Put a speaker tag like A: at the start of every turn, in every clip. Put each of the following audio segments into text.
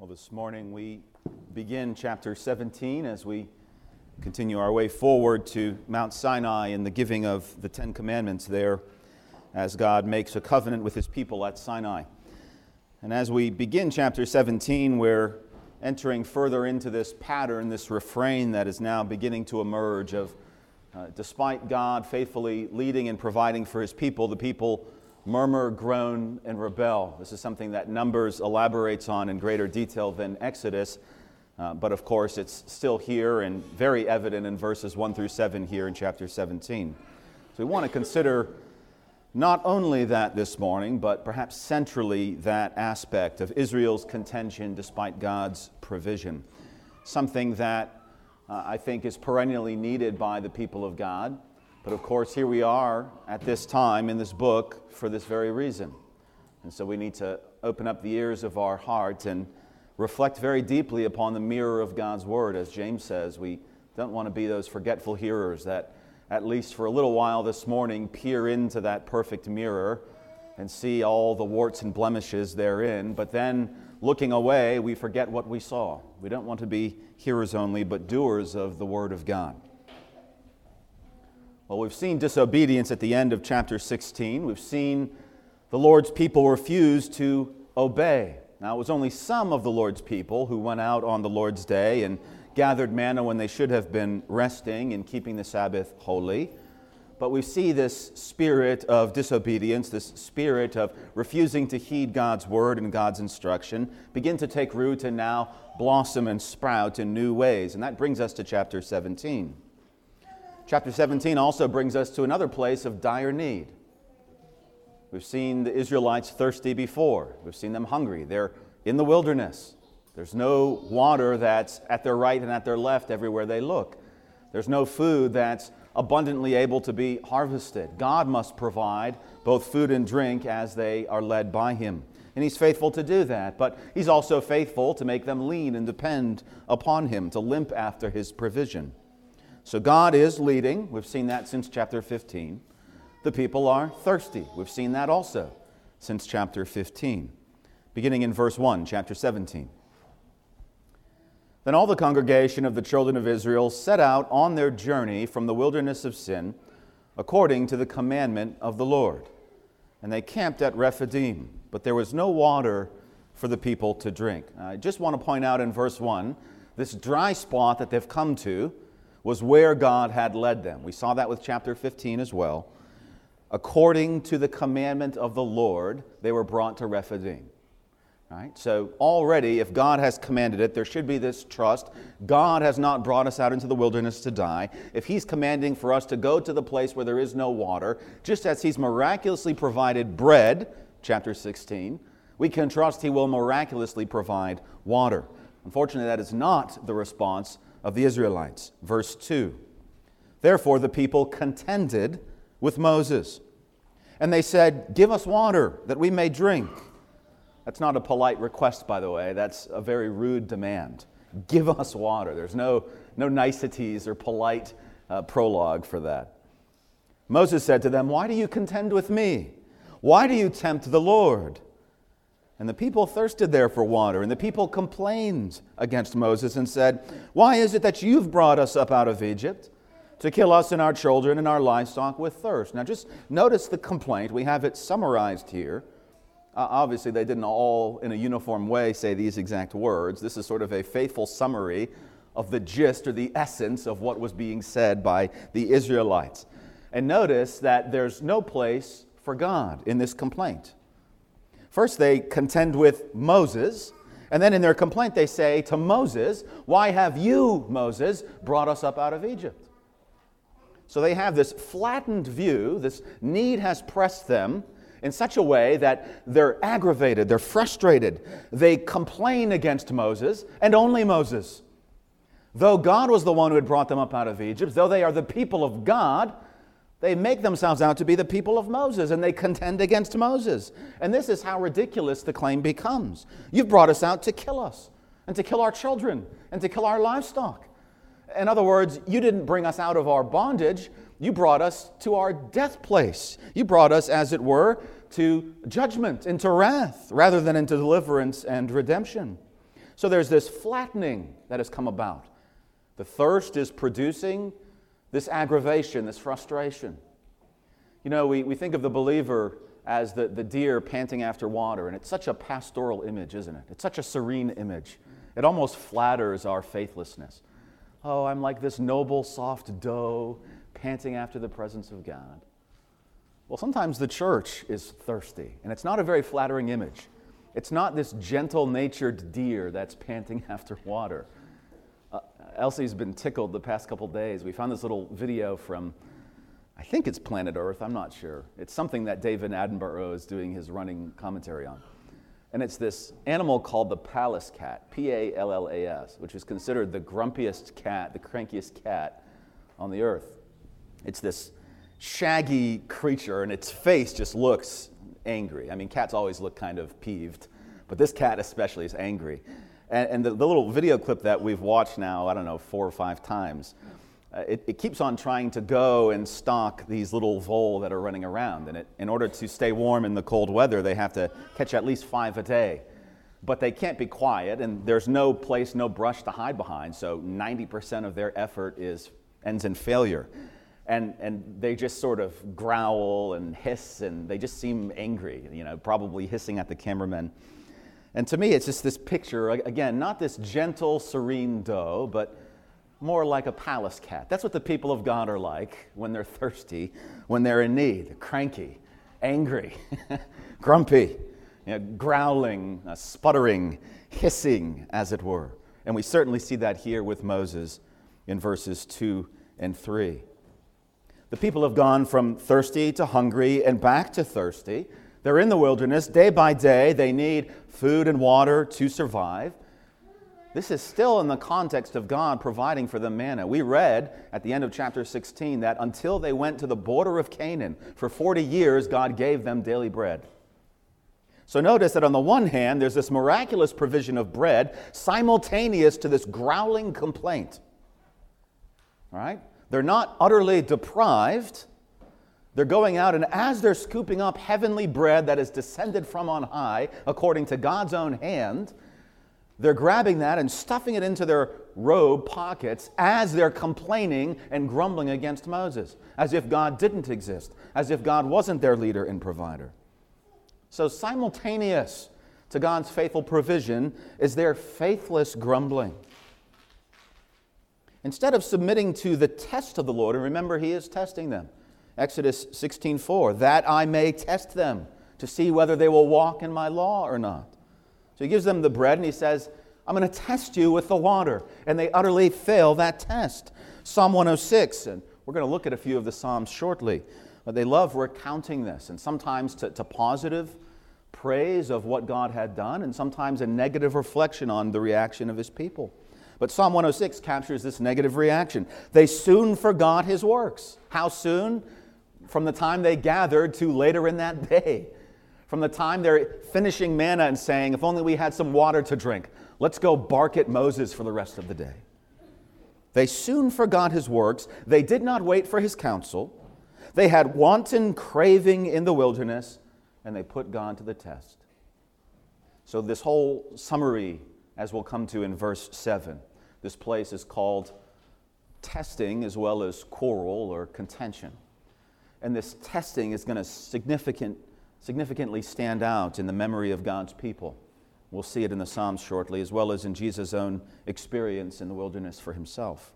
A: Well, this morning we begin chapter 17 as we continue our way forward to Mount Sinai and the giving of the Ten Commandments there as God makes a covenant with his people at Sinai. And as we begin chapter 17, we're entering further into this pattern, this refrain that is now beginning to emerge of uh, despite God faithfully leading and providing for his people, the people murmur, groan, and rebel. This is something that Numbers elaborates on in greater detail than Exodus, uh, but of course it's still here and very evident in verses 1 through 7 here in chapter 17. So we want to consider not only that this morning, but perhaps centrally that aspect of Israel's contention despite God's provision. Something that uh, I think is perennially needed by the people of God but of course, here we are at this time in this book for this very reason. And so we need to open up the ears of our heart and reflect very deeply upon the mirror of God's Word. As James says, we don't want to be those forgetful hearers that, at least for a little while this morning, peer into that perfect mirror and see all the warts and blemishes therein. But then, looking away, we forget what we saw. We don't want to be hearers only, but doers of the Word of God. Well, we've seen disobedience at the end of chapter 16. We've seen the Lord's people refuse to obey. Now, it was only some of the Lord's people who went out on the Lord's day and gathered manna when they should have been resting and keeping the Sabbath holy. But we see this spirit of disobedience, this spirit of refusing to heed God's word and God's instruction, begin to take root and now blossom and sprout in new ways. And that brings us to chapter 17. Chapter 17 also brings us to another place of dire need. We've seen the Israelites thirsty before, we've seen them hungry. They're in the wilderness. There's no water that's at their right and at their left everywhere they look. There's no food that's abundantly able to be harvested. God must provide both food and drink as they are led by Him. And He's faithful to do that, but He's also faithful to make them lean and depend upon Him, to limp after His provision. So God is leading. We've seen that since chapter 15. The people are thirsty. We've seen that also since chapter 15. Beginning in verse 1, chapter 17. Then all the congregation of the children of Israel set out on their journey from the wilderness of sin, according to the commandment of the Lord. And they camped at Rephidim, but there was no water for the people to drink. I just want to point out in verse 1 this dry spot that they've come to was where God had led them. We saw that with chapter 15 as well. According to the commandment of the Lord, they were brought to Rephidim. Right? So, already, if God has commanded it, there should be this trust. God has not brought us out into the wilderness to die. If He's commanding for us to go to the place where there is no water, just as He's miraculously provided bread, chapter 16, we can trust He will miraculously provide water. Unfortunately, that is not the response of the Israelites. Verse 2 Therefore the people contended with Moses. And they said, Give us water that we may drink. That's not a polite request, by the way. That's a very rude demand. Give us water. There's no, no niceties or polite uh, prologue for that. Moses said to them, Why do you contend with me? Why do you tempt the Lord? And the people thirsted there for water, and the people complained against Moses and said, Why is it that you've brought us up out of Egypt to kill us and our children and our livestock with thirst? Now, just notice the complaint. We have it summarized here. Uh, obviously, they didn't all, in a uniform way, say these exact words. This is sort of a faithful summary of the gist or the essence of what was being said by the Israelites. And notice that there's no place for God in this complaint. First, they contend with Moses. And then in their complaint, they say to Moses, Why have you, Moses, brought us up out of Egypt? So they have this flattened view, this need has pressed them in such a way that they're aggravated, they're frustrated. They complain against Moses and only Moses. Though God was the one who had brought them up out of Egypt, though they are the people of God, they make themselves out to be the people of Moses and they contend against Moses. And this is how ridiculous the claim becomes. You've brought us out to kill us and to kill our children and to kill our livestock. In other words, you didn't bring us out of our bondage, you brought us to our death place. You brought us, as it were, to judgment, into wrath, rather than into deliverance and redemption. So there's this flattening that has come about. The thirst is producing this aggravation, this frustration. You know, we, we think of the believer as the, the deer panting after water, and it's such a pastoral image, isn't it? It's such a serene image. It almost flatters our faithlessness. Oh, I'm like this noble, soft doe panting after the presence of God. Well, sometimes the church is thirsty, and it's not a very flattering image. It's not this gentle natured deer that's panting after water. Elsie's been tickled the past couple days. We found this little video from, I think it's Planet Earth, I'm not sure. It's something that David Attenborough is doing his running commentary on. And it's this animal called the Pallas cat, P A L L A S, which is considered the grumpiest cat, the crankiest cat on the earth. It's this shaggy creature, and its face just looks angry. I mean, cats always look kind of peeved, but this cat especially is angry. And, and the, the, little video clip that we've watched now, I don't know, four or five times, uh, it, it, keeps on trying to go and stalk these little vole that are running around. And it, in order to stay warm in the cold weather, they have to catch at least five a day. But they can't be quiet, and there's no place, no brush to hide behind. So 90% of their effort is ends in failure and, and they just sort of growl and hiss and they just seem angry, you know, probably hissing at the cameraman. And to me, it's just this picture, again, not this gentle, serene doe, but more like a Pallas cat. That's what the people of God are like when they're thirsty, when they're in need, cranky, angry, grumpy, you know, growling, uh, sputtering, hissing, as it were. And we certainly see that here with Moses in verses 2 and 3. The people have gone from thirsty to hungry and back to thirsty. They're in the wilderness day by day. They need food and water to survive. This is still in the context of God providing for them manna. We read at the end of chapter 16 that until they went to the border of Canaan, for 40 years, God gave them daily bread. So notice that on the one hand, there's this miraculous provision of bread simultaneous to this growling complaint. All right? They're not utterly deprived. They're going out, and as they're scooping up heavenly bread that is descended from on high, according to God's own hand, they're grabbing that and stuffing it into their robe pockets as they're complaining and grumbling against Moses, as if God didn't exist, as if God wasn't their leader and provider. So, simultaneous to God's faithful provision is their faithless grumbling. Instead of submitting to the test of the Lord, and remember, He is testing them. Exodus 16:4, that I may test them to see whether they will walk in my law or not. So he gives them the bread and he says, I'm going to test you with the water. And they utterly fail that test. Psalm 106, and we're going to look at a few of the Psalms shortly. But they love recounting this, and sometimes to, to positive praise of what God had done, and sometimes a negative reflection on the reaction of his people. But Psalm 106 captures this negative reaction. They soon forgot his works. How soon? From the time they gathered to later in that day. From the time they're finishing manna and saying, if only we had some water to drink, let's go bark at Moses for the rest of the day. They soon forgot his works. They did not wait for his counsel. They had wanton craving in the wilderness, and they put God to the test. So, this whole summary, as we'll come to in verse 7, this place is called testing as well as quarrel or contention. And this testing is going to significant, significantly stand out in the memory of God's people. We'll see it in the Psalms shortly, as well as in Jesus' own experience in the wilderness for himself.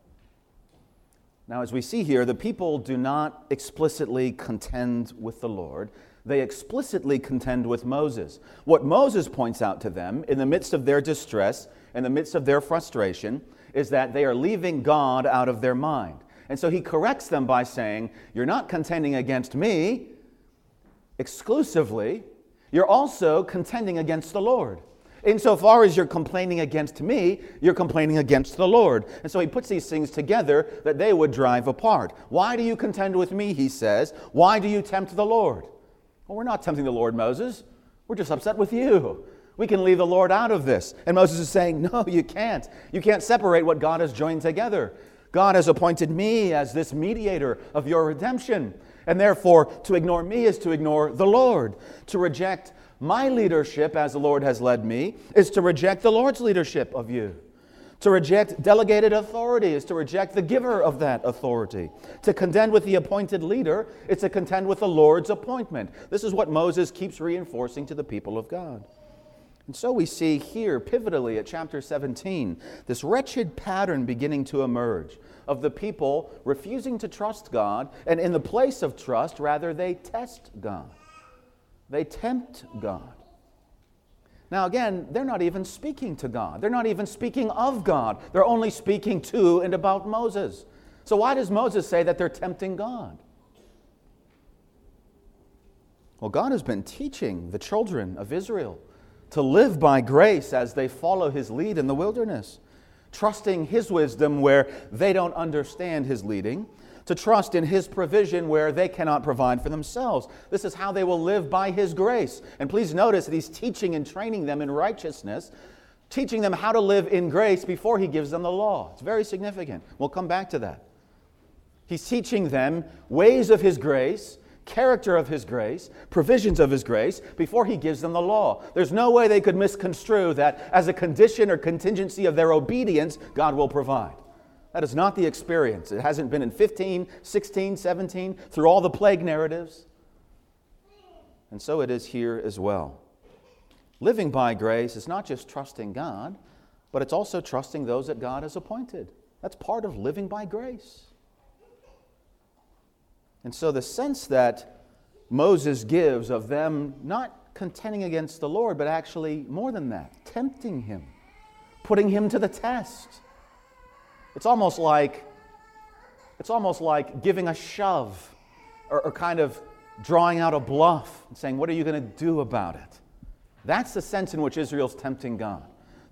A: Now, as we see here, the people do not explicitly contend with the Lord. They explicitly contend with Moses. What Moses points out to them in the midst of their distress, in the midst of their frustration, is that they are leaving God out of their mind. And so he corrects them by saying, You're not contending against me exclusively, you're also contending against the Lord. Insofar as you're complaining against me, you're complaining against the Lord. And so he puts these things together that they would drive apart. Why do you contend with me, he says? Why do you tempt the Lord? Well, we're not tempting the Lord, Moses. We're just upset with you. We can leave the Lord out of this. And Moses is saying, No, you can't. You can't separate what God has joined together. God has appointed me as this mediator of your redemption. And therefore, to ignore me is to ignore the Lord. To reject My leadership, as the Lord has led me, is to reject the Lord's leadership of you. To reject delegated authority is to reject the giver of that authority. To contend with the appointed leader is to contend with the Lord's appointment. This is what Moses keeps reinforcing to the people of God. And so we see here, pivotally at chapter 17, this wretched pattern beginning to emerge of the people refusing to trust God, and in the place of trust, rather, they test God. They tempt God. Now, again, they're not even speaking to God. They're not even speaking of God. They're only speaking to and about Moses. So, why does Moses say that they're tempting God? Well, God has been teaching the children of Israel to live by grace as they follow his lead in the wilderness, trusting his wisdom where they don't understand his leading, to trust in his provision where they cannot provide for themselves. This is how they will live by his grace. And please notice that he's teaching and training them in righteousness, teaching them how to live in grace before he gives them the law. It's very significant. We'll come back to that. He's teaching them ways of his grace character of His grace, provisions of His grace, before He gives them the law. There's no way they could misconstrue that as a condition or contingency of their obedience, God will provide. That is not the experience. It hasn't been in 15, 16, 17, through all the plague narratives. And so it is here as well. Living by grace is not just trusting God, but it's also trusting those that God has appointed. That's part of living by grace. And so the sense that Moses gives of them not contending against the Lord, but actually more than that, tempting him, putting him to the test. It's almost like it's almost like giving a shove or, or kind of drawing out a bluff and saying, What are you going to do about it? That's the sense in which Israel's tempting God.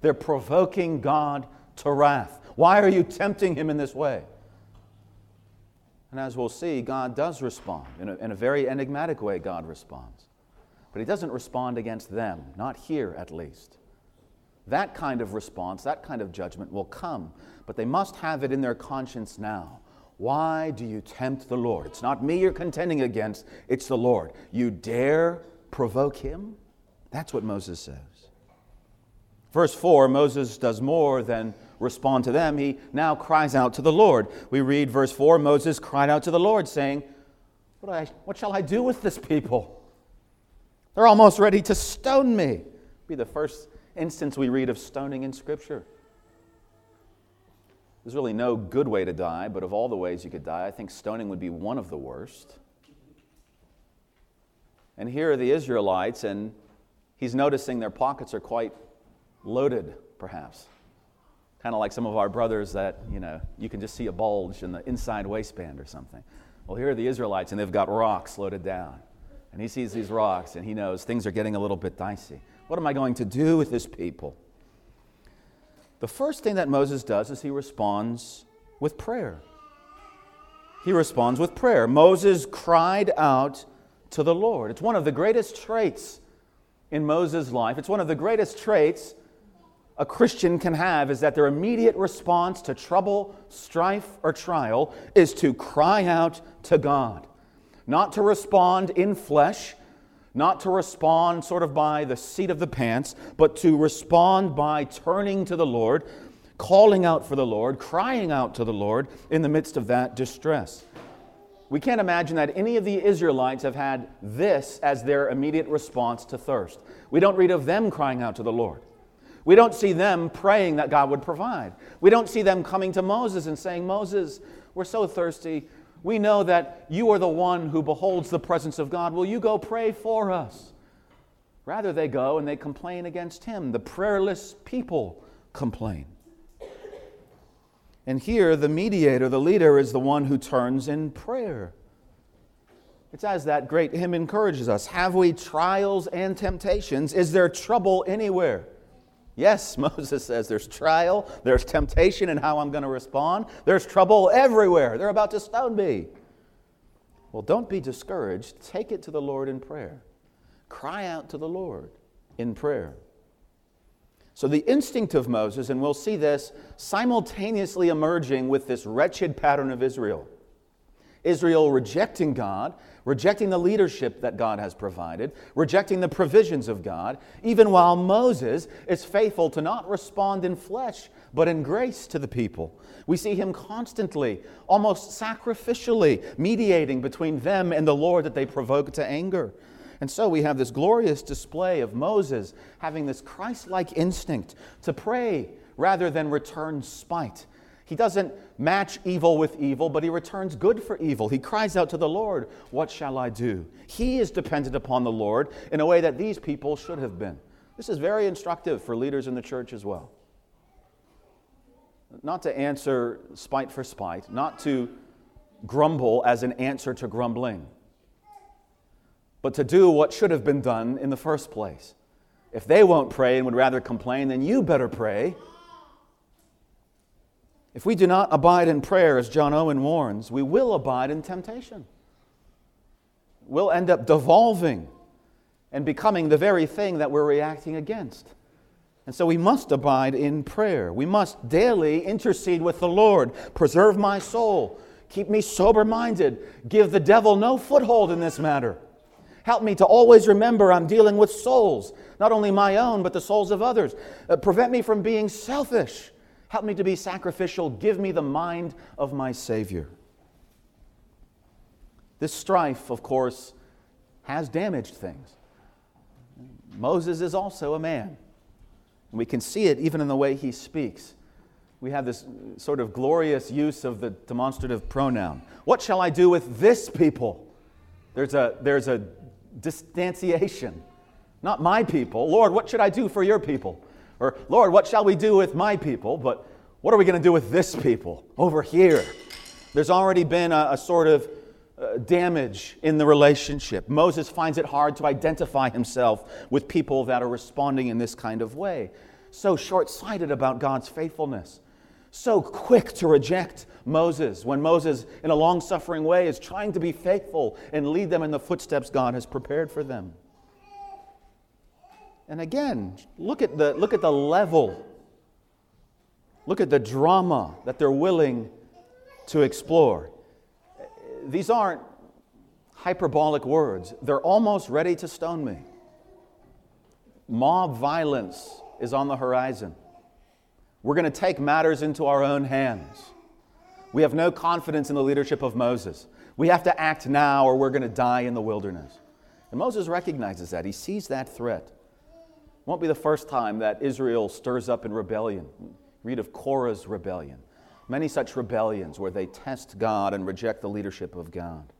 A: They're provoking God to wrath. Why are you tempting him in this way? And as we'll see, God does respond. In a, in a very enigmatic way, God responds. But He doesn't respond against them, not here at least. That kind of response, that kind of judgment will come, but they must have it in their conscience now. Why do you tempt the Lord? It's not me you're contending against, it's the Lord. You dare provoke Him? That's what Moses says. Verse 4 Moses does more than respond to them, he now cries out to the Lord. We read verse 4 Moses cried out to the Lord, saying, What, I, what shall I do with this people? They're almost ready to stone me. Be the first instance we read of stoning in Scripture. There's really no good way to die, but of all the ways you could die, I think stoning would be one of the worst. And here are the Israelites, and he's noticing their pockets are quite loaded, perhaps. Kind of like some of our brothers that, you know, you can just see a bulge in the inside waistband or something. Well, here are the Israelites, and they've got rocks loaded down. And he sees these rocks, and he knows things are getting a little bit dicey. What am I going to do with this people? The first thing that Moses does is he responds with prayer. He responds with prayer. Moses cried out to the Lord. It's one of the greatest traits in Moses' life. It's one of the greatest traits a Christian can have is that their immediate response to trouble, strife, or trial is to cry out to God. Not to respond in flesh, not to respond sort of by the seat of the pants, but to respond by turning to the Lord, calling out for the Lord, crying out to the Lord in the midst of that distress. We can't imagine that any of the Israelites have had this as their immediate response to thirst. We don't read of them crying out to the Lord. We don't see them praying that God would provide. We don't see them coming to Moses and saying, Moses, we're so thirsty. We know that you are the one who beholds the presence of God. Will you go pray for us? Rather, they go and they complain against him. The prayerless people complain. And here, the mediator, the leader, is the one who turns in prayer. It's as that great hymn encourages us Have we trials and temptations? Is there trouble anywhere? Yes, Moses says there's trial, there's temptation in how I'm going to respond, there's trouble everywhere. They're about to stone me. Well, don't be discouraged. Take it to the Lord in prayer. Cry out to the Lord in prayer. So, the instinct of Moses, and we'll see this simultaneously emerging with this wretched pattern of Israel. Israel rejecting God, rejecting the leadership that God has provided, rejecting the provisions of God, even while Moses is faithful to not respond in flesh, but in grace to the people. We see him constantly, almost sacrificially, mediating between them and the Lord that they provoke to anger. And so we have this glorious display of Moses having this Christ like instinct to pray rather than return spite. He doesn't match evil with evil, but he returns good for evil. He cries out to the Lord, What shall I do? He is dependent upon the Lord in a way that these people should have been. This is very instructive for leaders in the church as well. Not to answer spite for spite, not to grumble as an answer to grumbling but to do what should have been done in the first place. If they won't pray and would rather complain, then you better pray. If we do not abide in prayer, as John Owen warns, we will abide in temptation. We'll end up devolving and becoming the very thing that we're reacting against. And so we must abide in prayer. We must daily intercede with the Lord. Preserve my soul. Keep me sober minded. Give the devil no foothold in this matter. Help me to always remember I'm dealing with souls, not only my own, but the souls of others. Uh, prevent me from being selfish. Help me to be sacrificial. Give me the mind of my Savior. This strife, of course, has damaged things. Moses is also a man. And we can see it even in the way he speaks. We have this sort of glorious use of the demonstrative pronoun. What shall I do with this people? There's a, there's a distanciation. Not my people. Lord, what should I do for your people? Or, Lord, what shall we do with my people? But what are we going to do with this people over here? There's already been a, a sort of uh, damage in the relationship. Moses finds it hard to identify himself with people that are responding in this kind of way. So short sighted about God's faithfulness. So quick to reject Moses, when Moses, in a long suffering way, is trying to be faithful and lead them in the footsteps God has prepared for them. And again, look at the, look at the level, look at the drama that they're willing to explore. These aren't hyperbolic words, they're almost ready to stone me. Mob violence is on the horizon. We're going to take matters into our own hands. We have no confidence in the leadership of Moses. We have to act now or we're going to die in the wilderness. And Moses recognizes that. He sees that threat. Won't be the first time that Israel stirs up in rebellion. Read of Korah's rebellion. Many such rebellions where they test God and reject the leadership of God.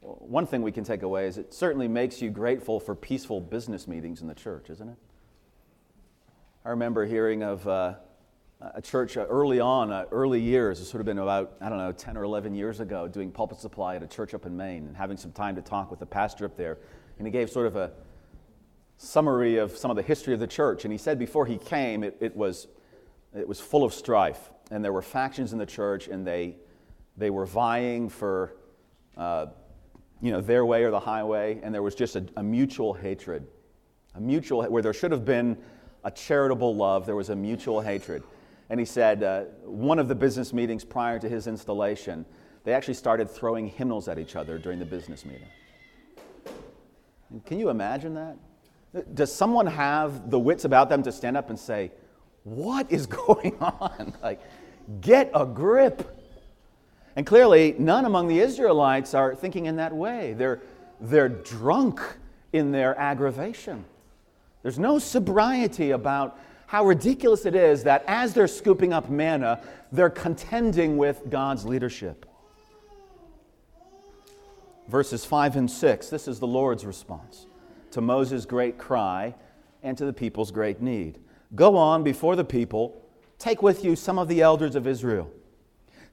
A: One thing we can take away is it certainly makes you grateful for peaceful business meetings in the church, isn't it? I remember hearing of uh, a church uh, early on, uh, early years, it's sort of been about, I don't know, 10 or 11 years ago, doing pulpit supply at a church up in Maine and having some time to talk with the pastor up there. And he gave sort of a summary of some of the history of the church. And he said before he came, it, it was, it was full of strife. And there were factions in the church, and they, they were vying for uh, you know, their way or the highway. And there was just a, a mutual hatred, a mutual, where there should have been a charitable love, there was a mutual hatred. And he said uh, one of the business meetings prior to his installation, they actually started throwing hymnals at each other during the business meeting. Can you imagine that? Does someone have the wits about them to stand up and say, What is going on? like, get a grip. And clearly, none among the Israelites are thinking in that way. They're, they're drunk in their aggravation. There's no sobriety about how ridiculous it is that as they're scooping up manna, they're contending with God's leadership. Verses 5 and 6 this is the Lord's response to Moses' great cry and to the people's great need. Go on before the people, take with you some of the elders of Israel.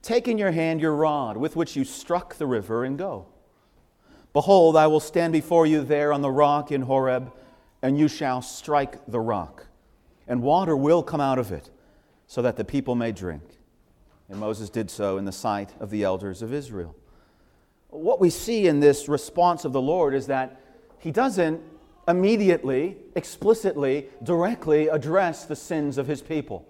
A: Take in your hand your rod with which you struck the river and go. Behold, I will stand before you there on the rock in Horeb, and you shall strike the rock and water will come out of it, so that the people may drink. And Moses did so in the sight of the elders of Israel. What we see in this response of the Lord is that he doesn't immediately, explicitly, directly address the sins of his people.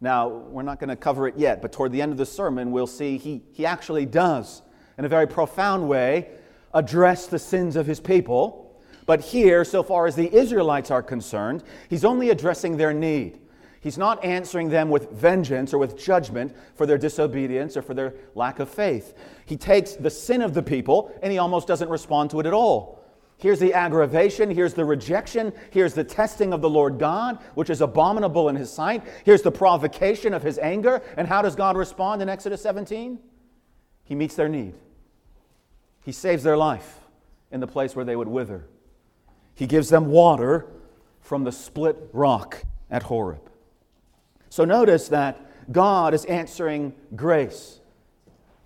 A: Now, we're not going to cover it yet, but toward the end of the sermon, we'll see he, he actually does, in a very profound way, address the sins of his people. But here, so far as the Israelites are concerned, he's only addressing their need. He's not answering them with vengeance or with judgment for their disobedience or for their lack of faith. He takes the sin of the people and he almost doesn't respond to it at all. Here's the aggravation, here's the rejection, here's the testing of the Lord God, which is abominable in his sight. Here's the provocation of his anger. And how does God respond in Exodus 17? He meets their need. He saves their life in the place where they would wither. He gives them water from the split rock at Horeb. So notice that God is answering grace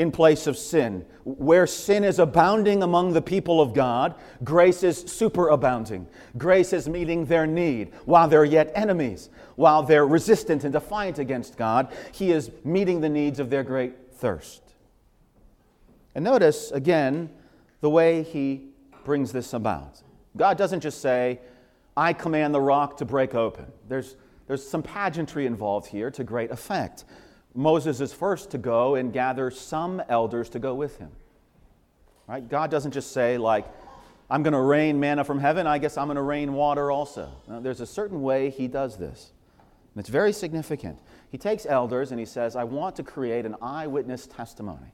A: in place of sin. Where sin is abounding among the people of God, grace is superabounding. Grace is meeting their need. While they're yet enemies, while they're resistant and defiant against God, He is meeting the needs of their great thirst. And notice again the way He brings this about. God doesn't just say, I command the rock to break open. There's there's some pageantry involved here to great effect. Moses is first to go and gather some elders to go with him. Right? God doesn't just say, like, I'm going to rain manna from heaven, I guess I'm going to rain water also. There's a certain way he does this. And it's very significant. He takes elders and he says, I want to create an eyewitness testimony.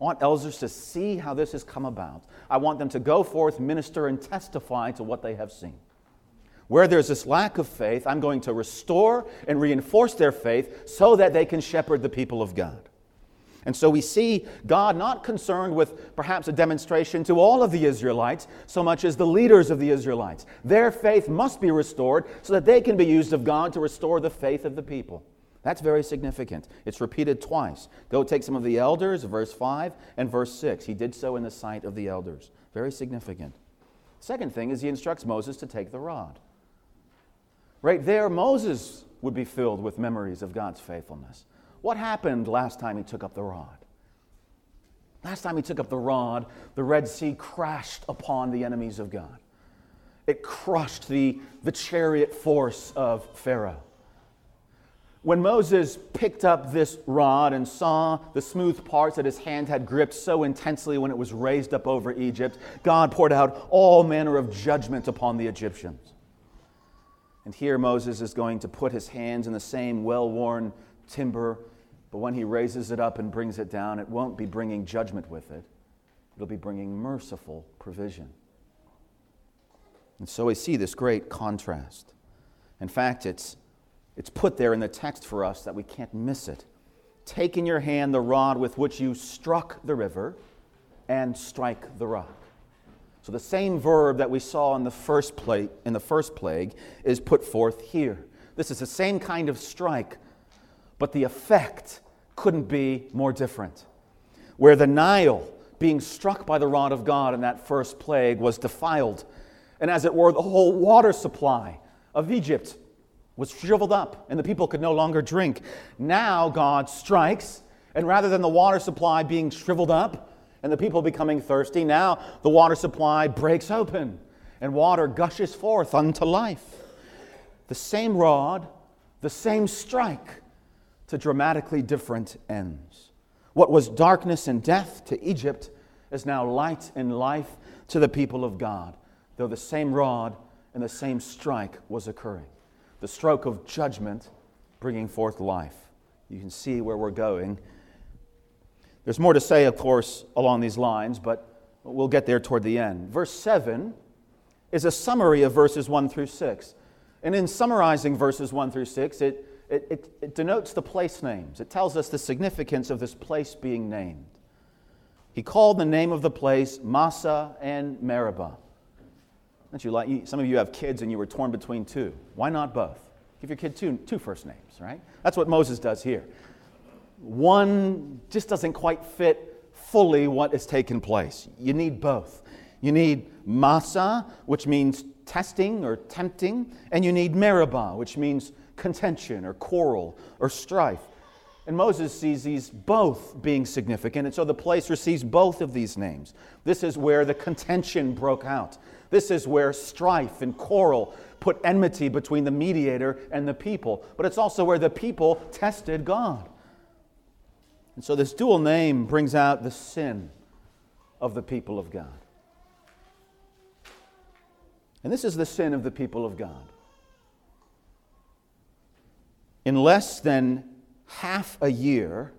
A: I want elders to see how this has come about. I want them to go forth, minister, and testify to what they have seen. Where there's this lack of faith, I'm going to restore and reinforce their faith so that they can shepherd the people of God. And so we see God not concerned with perhaps a demonstration to all of the Israelites so much as the leaders of the Israelites. Their faith must be restored so that they can be used of God to restore the faith of the people. That's very significant. It's repeated twice. Go take some of the elders, verse 5 and verse 6. He did so in the sight of the elders. Very significant. Second thing is he instructs Moses to take the rod. Right there, Moses would be filled with memories of God's faithfulness. What happened last time he took up the rod? Last time he took up the rod, the Red Sea crashed upon the enemies of God. It crushed the, the chariot force of Pharaoh. When Moses picked up this rod and saw the smooth parts that his hand had gripped so intensely when it was raised up over Egypt, God poured out all manner of judgment upon the Egyptians. And here Moses is going to put his hands in the same well worn timber, but when he raises it up and brings it down, it won't be bringing judgment with it, it'll be bringing merciful provision. And so we see this great contrast. In fact, it's, it's put there in the text for us that we can't miss it. Take in your hand the rod with which you struck the river and strike the rock. So the same verb that we saw in the first plague, in the first plague is put forth here. This is the same kind of strike, but the effect couldn't be more different. Where the Nile, being struck by the rod of God in that first plague, was defiled, and as it were, the whole water supply of Egypt was shriveled up, and the people could no longer drink. Now God strikes, and rather than the water supply being shriveled up, and the people becoming thirsty. Now the water supply breaks open and water gushes forth unto life. The same rod, the same strike to dramatically different ends. What was darkness and death to Egypt is now light and life to the people of God, though the same rod and the same strike was occurring. The stroke of judgment bringing forth life. You can see where we're going there's more to say, of course, along these lines, but we'll get there toward the end. Verse 7 is a summary of verses 1 through 6. And in summarizing verses 1 through 6, it, it, it, it, denotes the place names. It tells us the significance of this place being named. He called the name of the place Massah and Meribah. Don't you like, some of you have kids and you were torn between two. Why not both? Give your kid two, two first names, right? That's what Moses does here one just doesn't quite fit fully what has taken place. You need both. You need Massah, which means testing or tempting, and you need Meribah, which means contention or quarrel or strife. And Moses sees these both being significant, and so the place receives both of these names. This is where the contention broke out. This is where strife and quarrel put enmity between the mediator and the people. But it's also where the people tested God. And so this dual name brings out the sin of the people of God. And this is the sin of the people of God. In less than half a year,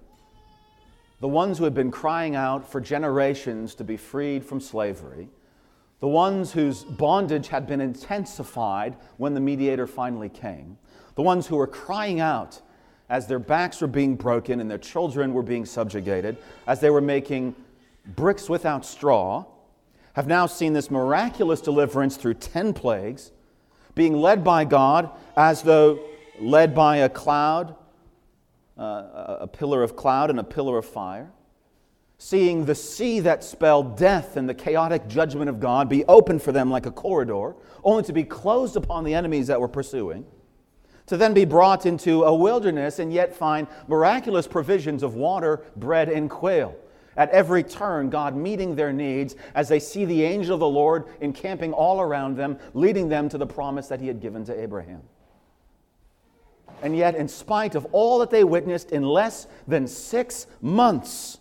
A: the ones who had been crying out for generations to be freed from slavery, the ones whose bondage had been intensified when the mediator finally came, the ones who were crying out as their backs were being broken and their children were being subjugated, as they were making bricks without straw, have now seen this miraculous deliverance through 10 plagues, being led by God as though led by a cloud, uh, a pillar of cloud and a pillar of fire seeing the sea that spelled death and the chaotic judgment of God be opened for them like a corridor, only to be closed upon the enemies that were pursuing, to then be brought into a wilderness and yet find miraculous provisions of water, bread, and quail. At every turn, God meeting their needs as they see the angel of the Lord encamping all around them, leading them to the promise that he had given to Abraham. And yet, in spite of all that they witnessed in less than six months,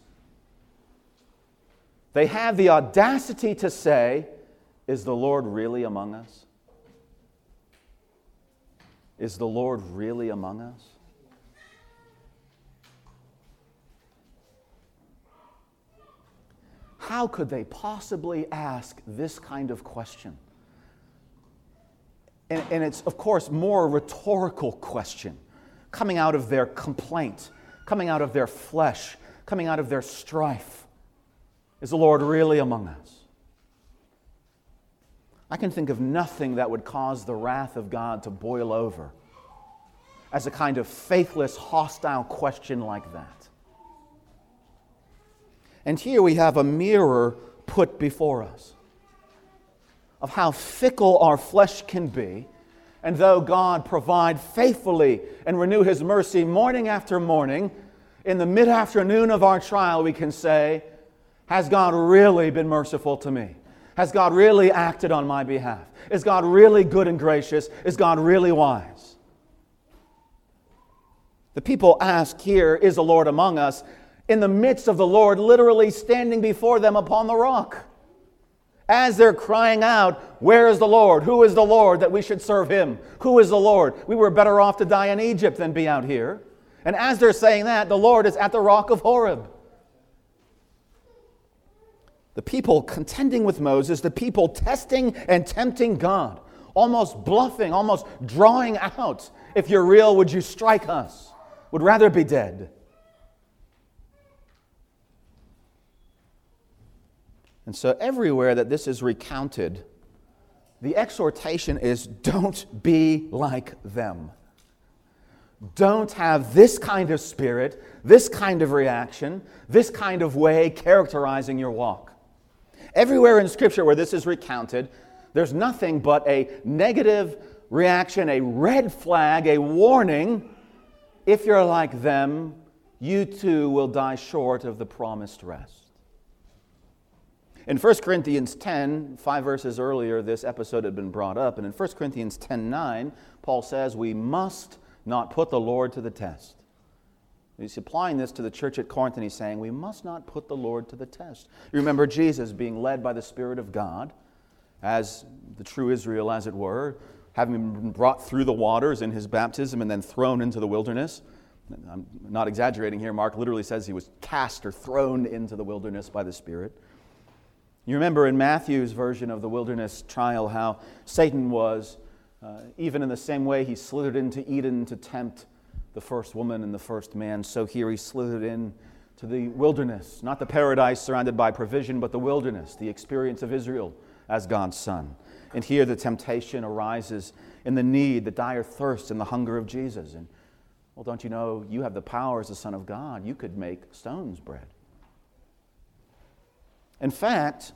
A: they have the audacity to say, Is the Lord really among us? Is the Lord really among us? How could they possibly ask this kind of question? And, and, it's, of course, more a rhetorical question coming out of their complaint, coming out of their flesh, coming out of their strife. Is the Lord really among us? I can think of nothing that would cause the wrath of God to boil over as a kind of faithless, hostile question like that. And here we have a mirror put before us of how fickle our flesh can be. And though God provide faithfully and renew his mercy morning after morning, in the mid afternoon of our trial, we can say, has God really been merciful to me? Has God really acted on my behalf? Is God really good and gracious? Is God really wise? The people ask here, Is the Lord among us? In the midst of the Lord literally standing before them upon the rock. As they're crying out, Where is the Lord? Who is the Lord that we should serve him? Who is the Lord? We were better off to die in Egypt than be out here. And as they're saying that, the Lord is at the rock of Horeb the people contending with Moses, the people testing and tempting God, almost bluffing, almost drawing out. If you're real, would you strike us? Would rather be dead. And so, everywhere that this is recounted, the exhortation is don't be like them. Don't have this kind of spirit, this kind of reaction, this kind of way characterizing your walk. Everywhere in Scripture where this is recounted, there's nothing but a negative reaction, a red flag, a warning. If you're like them, you too will die short of the promised rest. In 1 Corinthians 10, five verses earlier, this episode had been brought up. And in 1 Corinthians 10 9, Paul says, We must not put the Lord to the test. He's applying this to the church at Corinth and he's saying, We must not put the Lord to the test. Remember Jesus being led by the Spirit of God as the true Israel, as it were, having been brought through the waters in his baptism and then thrown into the wilderness. I'm not exaggerating here. Mark literally says he was cast or thrown into the wilderness by the Spirit. You remember in Matthew's version of the wilderness trial how Satan was, uh, even in the same way he slithered into Eden to tempt the first woman and the first man. So here he slithered in to the wilderness, not the paradise surrounded by provision, but the wilderness, the experience of Israel as God's son. And here the temptation arises in the need, the dire thirst, and the hunger of Jesus. And well, don't you know you have the power as the Son of God? You could make stones bread. In fact,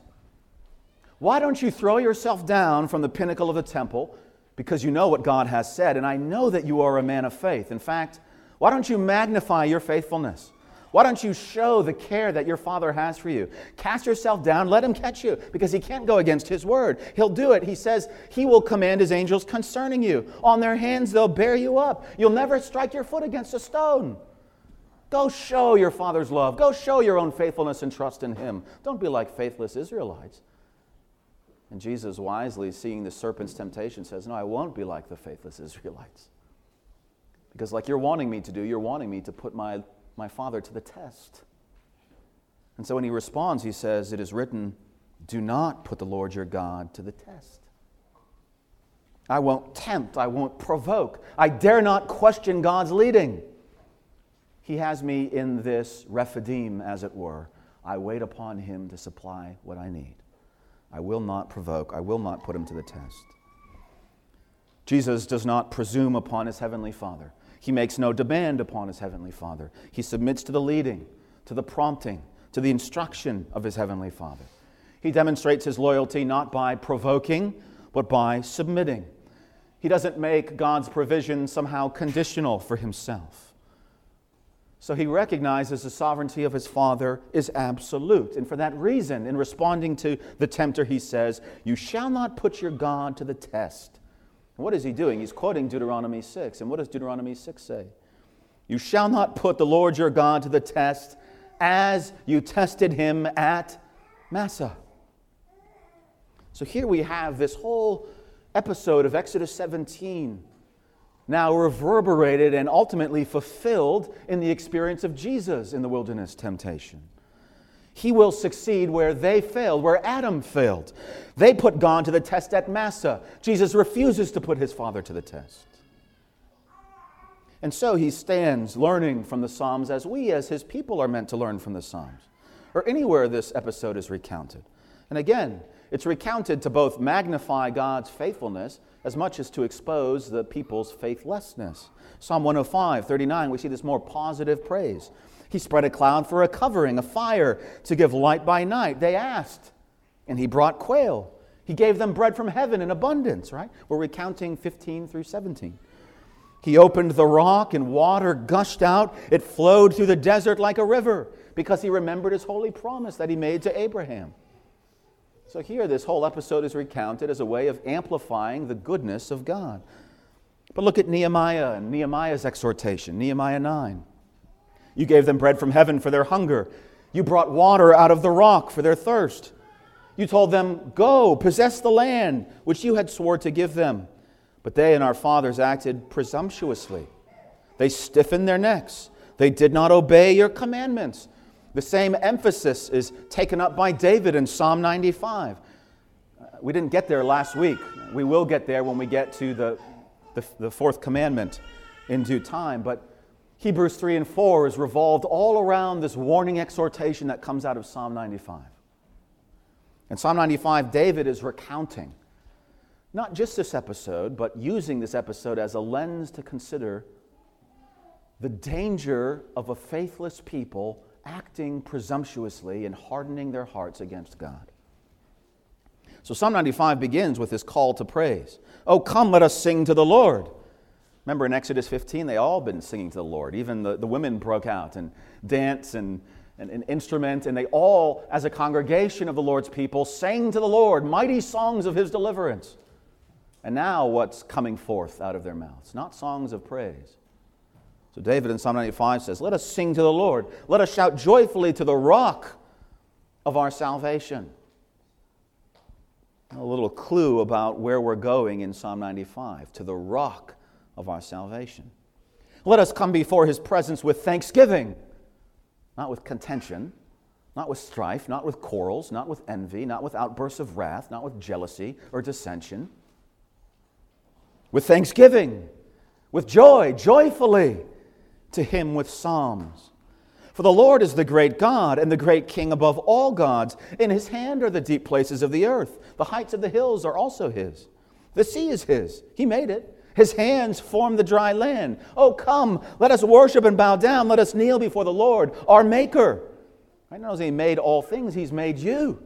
A: why don't you throw yourself down from the pinnacle of the temple because you know what God has said, and I know that you are a man of faith. In fact, why don't you magnify your faithfulness? Why don't you show the care that your Father has for you? Cast yourself down, let Him catch you, because He can't go against His word. He'll do it. He says He will command His angels concerning you. On their hands, they'll bear you up. You'll never strike your foot against a stone. Go show your Father's love. Go show your own faithfulness and trust in Him. Don't be like faithless Israelites. And Jesus, wisely seeing the serpent's temptation, says, No, I won't be like the faithless Israelites. Because, like you're wanting me to do, you're wanting me to put my my Father to the test. And so when he responds, he says, It is written, Do not put the Lord your God to the test. I won't tempt, I won't provoke, I dare not question God's leading. He has me in this Rephidim, as it were. I wait upon him to supply what I need. I will not provoke, I will not put him to the test. Jesus does not presume upon his heavenly Father. He makes no demand upon his heavenly Father. He submits to the leading, to the prompting, to the instruction of his heavenly Father. He demonstrates his loyalty not by provoking, but by submitting. He doesn't make God's provision somehow conditional for himself. So he recognizes the sovereignty of his Father is absolute. And for that reason, in responding to the tempter, he says, You shall not put your God to the test. What is he doing? He's quoting Deuteronomy 6. And what does Deuteronomy 6 say? You shall not put the Lord your God to the test as you tested him at Massah. So here we have this whole episode of Exodus 17 now reverberated and ultimately fulfilled in the experience of Jesus in the wilderness temptation. He will succeed where they failed, where Adam failed. They put God to the test at Massah. Jesus refuses to put his Father to the test. And so he stands learning from the Psalms as we, as his people, are meant to learn from the Psalms, or anywhere this episode is recounted. And again, it's recounted to both magnify God's faithfulness as much as to expose the people's faithlessness. Psalm 105, 39, we see this more positive praise. He spread a cloud for a covering, a fire to give light by night. They asked, and he brought quail. He gave them bread from heaven in abundance, right? We're recounting 15 through 17. He opened the rock and water gushed out. It flowed through the desert like a river because he remembered his holy promise that he made to Abraham. So here, this whole episode is recounted as a way of amplifying the goodness of God. But look at Nehemiah and Nehemiah's exhortation, Nehemiah 9. You gave them bread from heaven for their hunger. You brought water out of the rock for their thirst. You told them, Go, possess the land which you had swore to give them. But they and our fathers acted presumptuously. They stiffened their necks. They did not obey your commandments. The same emphasis is taken up by David in Psalm 95. Uh, we didn't get there last week. We will get there when we get to the, the, the fourth commandment in due time. But Hebrews 3 and 4 is revolved all around this warning exhortation that comes out of Psalm 95. In Psalm 95, David is recounting not just this episode, but using this episode as a lens to consider the danger of a faithless people acting presumptuously and hardening their hearts against God. So Psalm 95 begins with this call to praise. Oh, come, let us sing to the Lord. Remember in Exodus 15, they all been singing to the Lord. Even the, the women broke out and dance and, and an instrument, and they all, as a congregation of the Lord's people, sang to the Lord mighty songs of his deliverance. And now what's coming forth out of their mouths? Not songs of praise. So David in Psalm 95 says, Let us sing to the Lord. Let us shout joyfully to the rock of our salvation. A little clue about where we're going in Psalm 95 to the rock of our salvation. Let us come before his presence with thanksgiving, not with contention, not with strife, not with quarrels, not with envy, not with outbursts of wrath, not with jealousy or dissension. With thanksgiving, with joy, joyfully to him with psalms. For the Lord is the great God and the great King above all gods. In his hand are the deep places of the earth. The heights of the hills are also his. The sea is his. He made it. His hands formed the dry land. Oh, come, let us worship and bow down. Let us kneel before the Lord, our Maker. I know He made all things, He's made you.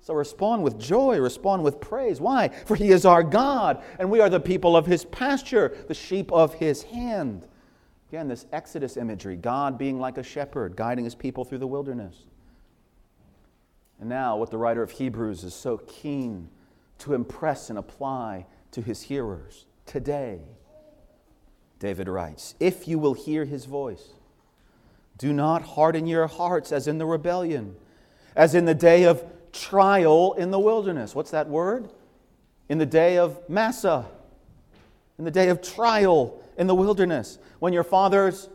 A: So respond with joy, respond with praise. Why? For He is our God, and we are the people of His pasture, the sheep of His hand. Again, this Exodus imagery God being like a shepherd, guiding his people through the wilderness. And now, what the writer of Hebrews is so keen to impress and apply to his hearers today. David writes, If you will hear his voice, do not harden your hearts as in the rebellion, as in the day of trial in the wilderness. What's that word? In the day of Massah, in the day of trial in the wilderness, when your fathers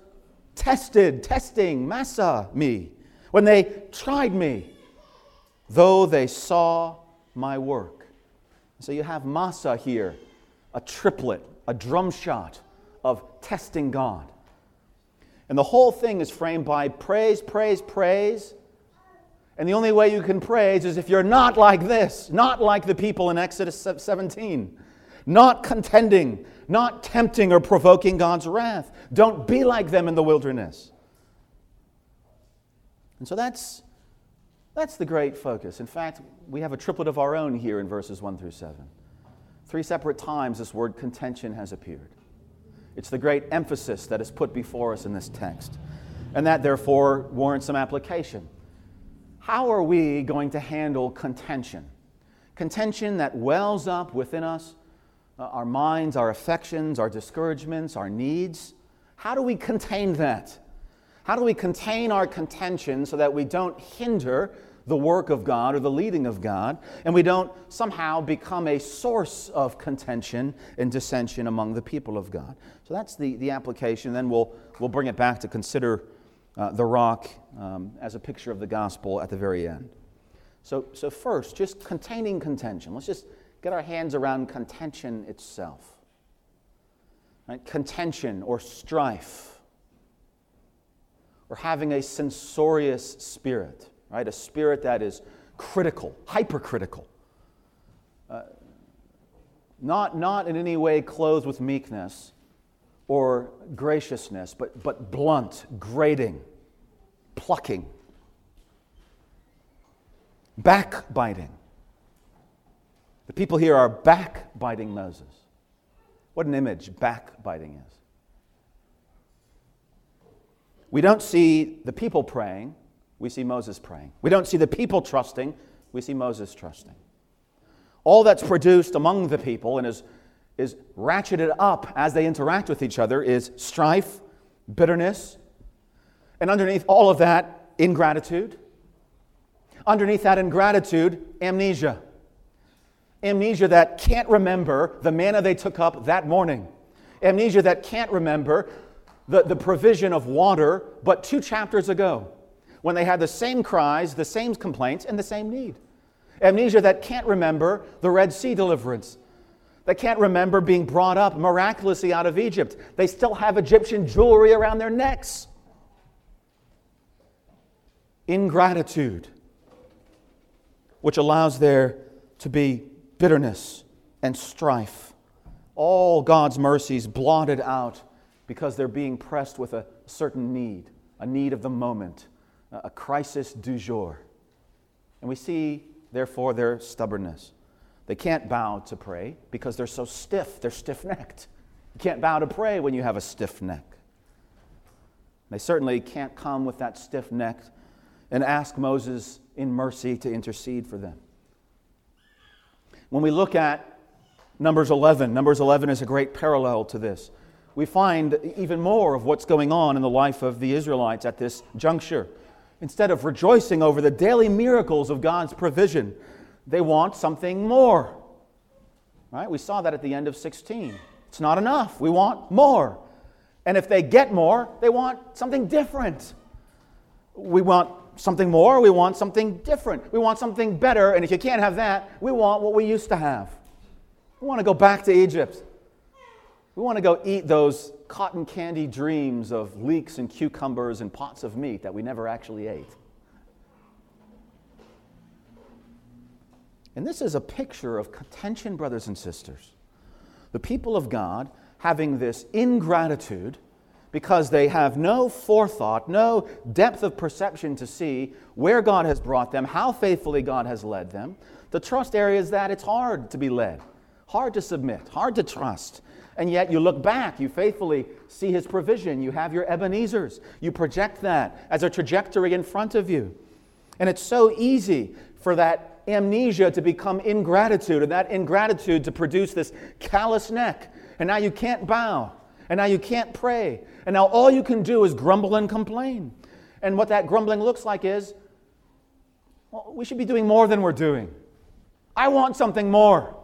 A: tested, testing, massa me, when they tried me, though they saw my work. So you have Massah here, a triplet, a drum shot of testing God. And the whole thing is framed by praise, praise, praise. And the only way you can praise is if you're not like this, not like the people in Exodus 17, not contending, not tempting or provoking God's wrath. Don't be like them in the wilderness. And so that's, that's the great focus. In fact, we have a triplet of our own here in verses 1 through 7. Three separate times this word contention has appeared. It's the great emphasis that is put before us in this text, and that therefore warrants some application. How are we going to handle contention? Contention that wells up within us, uh, our minds, our affections, our discouragements, our needs. How do we contain that? How do we contain our contention so that we don't hinder the work of God or the leading of God, and we don't somehow become a source of contention and dissension among the people of God. So that's the, the application. Then we'll, we'll bring it back to consider uh, the rock um, as a picture of the gospel at the very end. So, so, first, just containing contention. Let's just get our hands around contention itself. Right? Contention or strife, or having a censorious spirit right? A spirit that is critical, hypercritical. Uh, not, not in any way clothed with meekness or graciousness, but, but blunt, grating, plucking, backbiting. People here are backbiting Moses. What an image backbiting is. We don't see the people praying, we see Moses praying. We don't see the people trusting, we see Moses trusting. All that's produced among the people and is, is ratcheted up as they interact with each other is strife, bitterness, and underneath all of that, ingratitude. Underneath that ingratitude, amnesia. Amnesia that can't remember the manna they took up that morning. Amnesia that can't remember the, the provision of water but two chapters ago when they had the same cries, the same complaints, and the same need. Amnesia that can't remember the Red Sea deliverance, that can't remember being brought up miraculously out of Egypt. They still have Egyptian jewelry around their necks. Ingratitude, which allows there to be bitterness and strife. All God's mercies blotted out because they're being pressed with a certain need, a need of the moment a crisis du jour. And we see, therefore, their stubbornness. They can't bow to pray because they're so stiff, they're stiff necked. You can't bow to pray when you have a stiff neck. They certainly can't come with that stiff neck and ask Moses in mercy to intercede for them. When we look at Numbers 11, Numbers 11 is a great parallel to this. We find even more of what's going on in the life of the Israelites at this juncture. Instead of rejoicing over the daily miracles of God's provision, they want something more. Right? We saw that at the end of 16. It's not enough. We want more. And if they get more, they want something different. We want something more, we want something different. We want something better, and if you can't have that, we want what we used to have. We want to go back to Egypt. We want to go eat those cotton candy dreams of leeks and cucumbers and pots of meat that we never actually ate. And this is a picture of contention, brothers and sisters. The people of God having this ingratitude because they have no forethought, no depth of perception to see where God has brought them, how faithfully God has led them. The trust area is that it's hard to be led, hard to submit, hard to trust And yet you look back, you faithfully see his provision. You have your Ebenezer's. You project that as a trajectory in front of you. And it's so easy for that amnesia to become ingratitude, and that ingratitude to produce this callous neck. And now you can't bow, and now you can't pray, and now all you can do is grumble and complain. And what that grumbling looks like is, well, we should be doing more than we're doing. I want something more.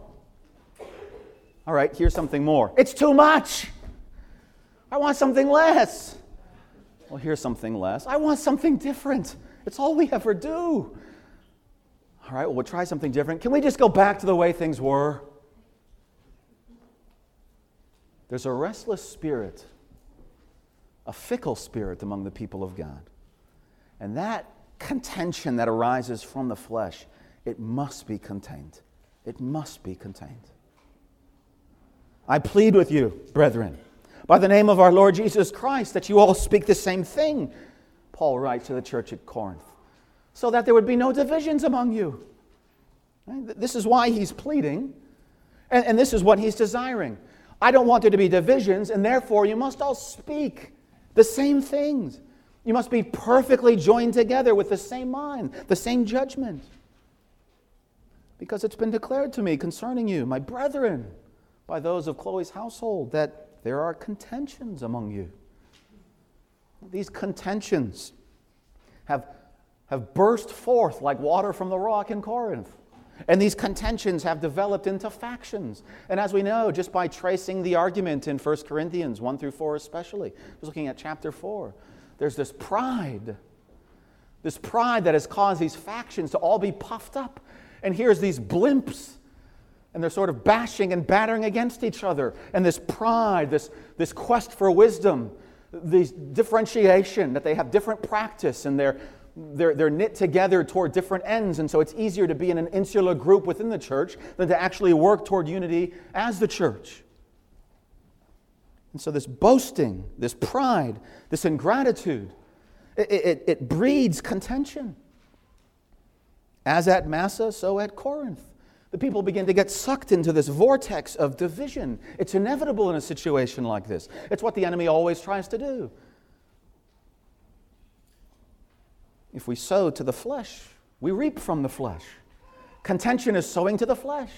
A: All right, here's something more. It's too much. I want something less. Well, here's something less. I want something different. It's all we ever do. All right, well, we'll try something different. Can we just go back to the way things were? There's a restless spirit, a fickle spirit among the people of God. And that contention that arises from the flesh, it must be contained. It must be contained. I plead with you, brethren, by the name of our Lord Jesus Christ, that you all speak the same thing, Paul writes to the church at Corinth, so that there would be no divisions among you. This is why he's pleading, and, this is what he's desiring. I don't want there to be divisions, and therefore you must all speak the same things. You must be perfectly joined together with the same mind, the same judgment. Because it's been declared to me concerning you, my brethren by those of Chloe's household that there are contentions among you. These contentions have, have burst forth like water from the rock in Corinth. And these contentions have developed into factions. And as we know, just by tracing the argument in 1 Corinthians 1 through 4, especially, was looking at chapter 4, there's this pride. This pride that has caused these factions to all be puffed up. And here's these blimps and they're sort of bashing and battering against each other. And this pride, this, this quest for wisdom, this differentiation, that they have different practice and they're, they're, they're knit together toward different ends. And so it's easier to be in an insular group within the church than to actually work toward unity as the church. And so this boasting, this pride, this ingratitude, it, it, it breeds contention. As at Massah, so at Corinth the people begin to get sucked into this vortex of division. It's inevitable in a situation like this. It's what the enemy always tries to do. If we sow to the flesh, we reap from the flesh. Contention is sowing to the flesh.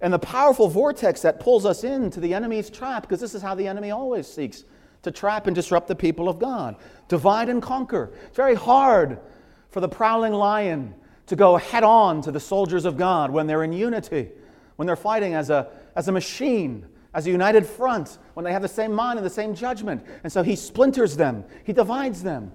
A: And the powerful vortex that pulls us into the enemy's trap, because this is how the enemy always seeks to trap and disrupt the people of God divide and conquer. It's very hard for the prowling lion to go head on to the soldiers of God when they're in unity, when they're fighting as a, as a machine, as a united front, when they have the same mind and the same judgment. And so he splinters them, he divides them.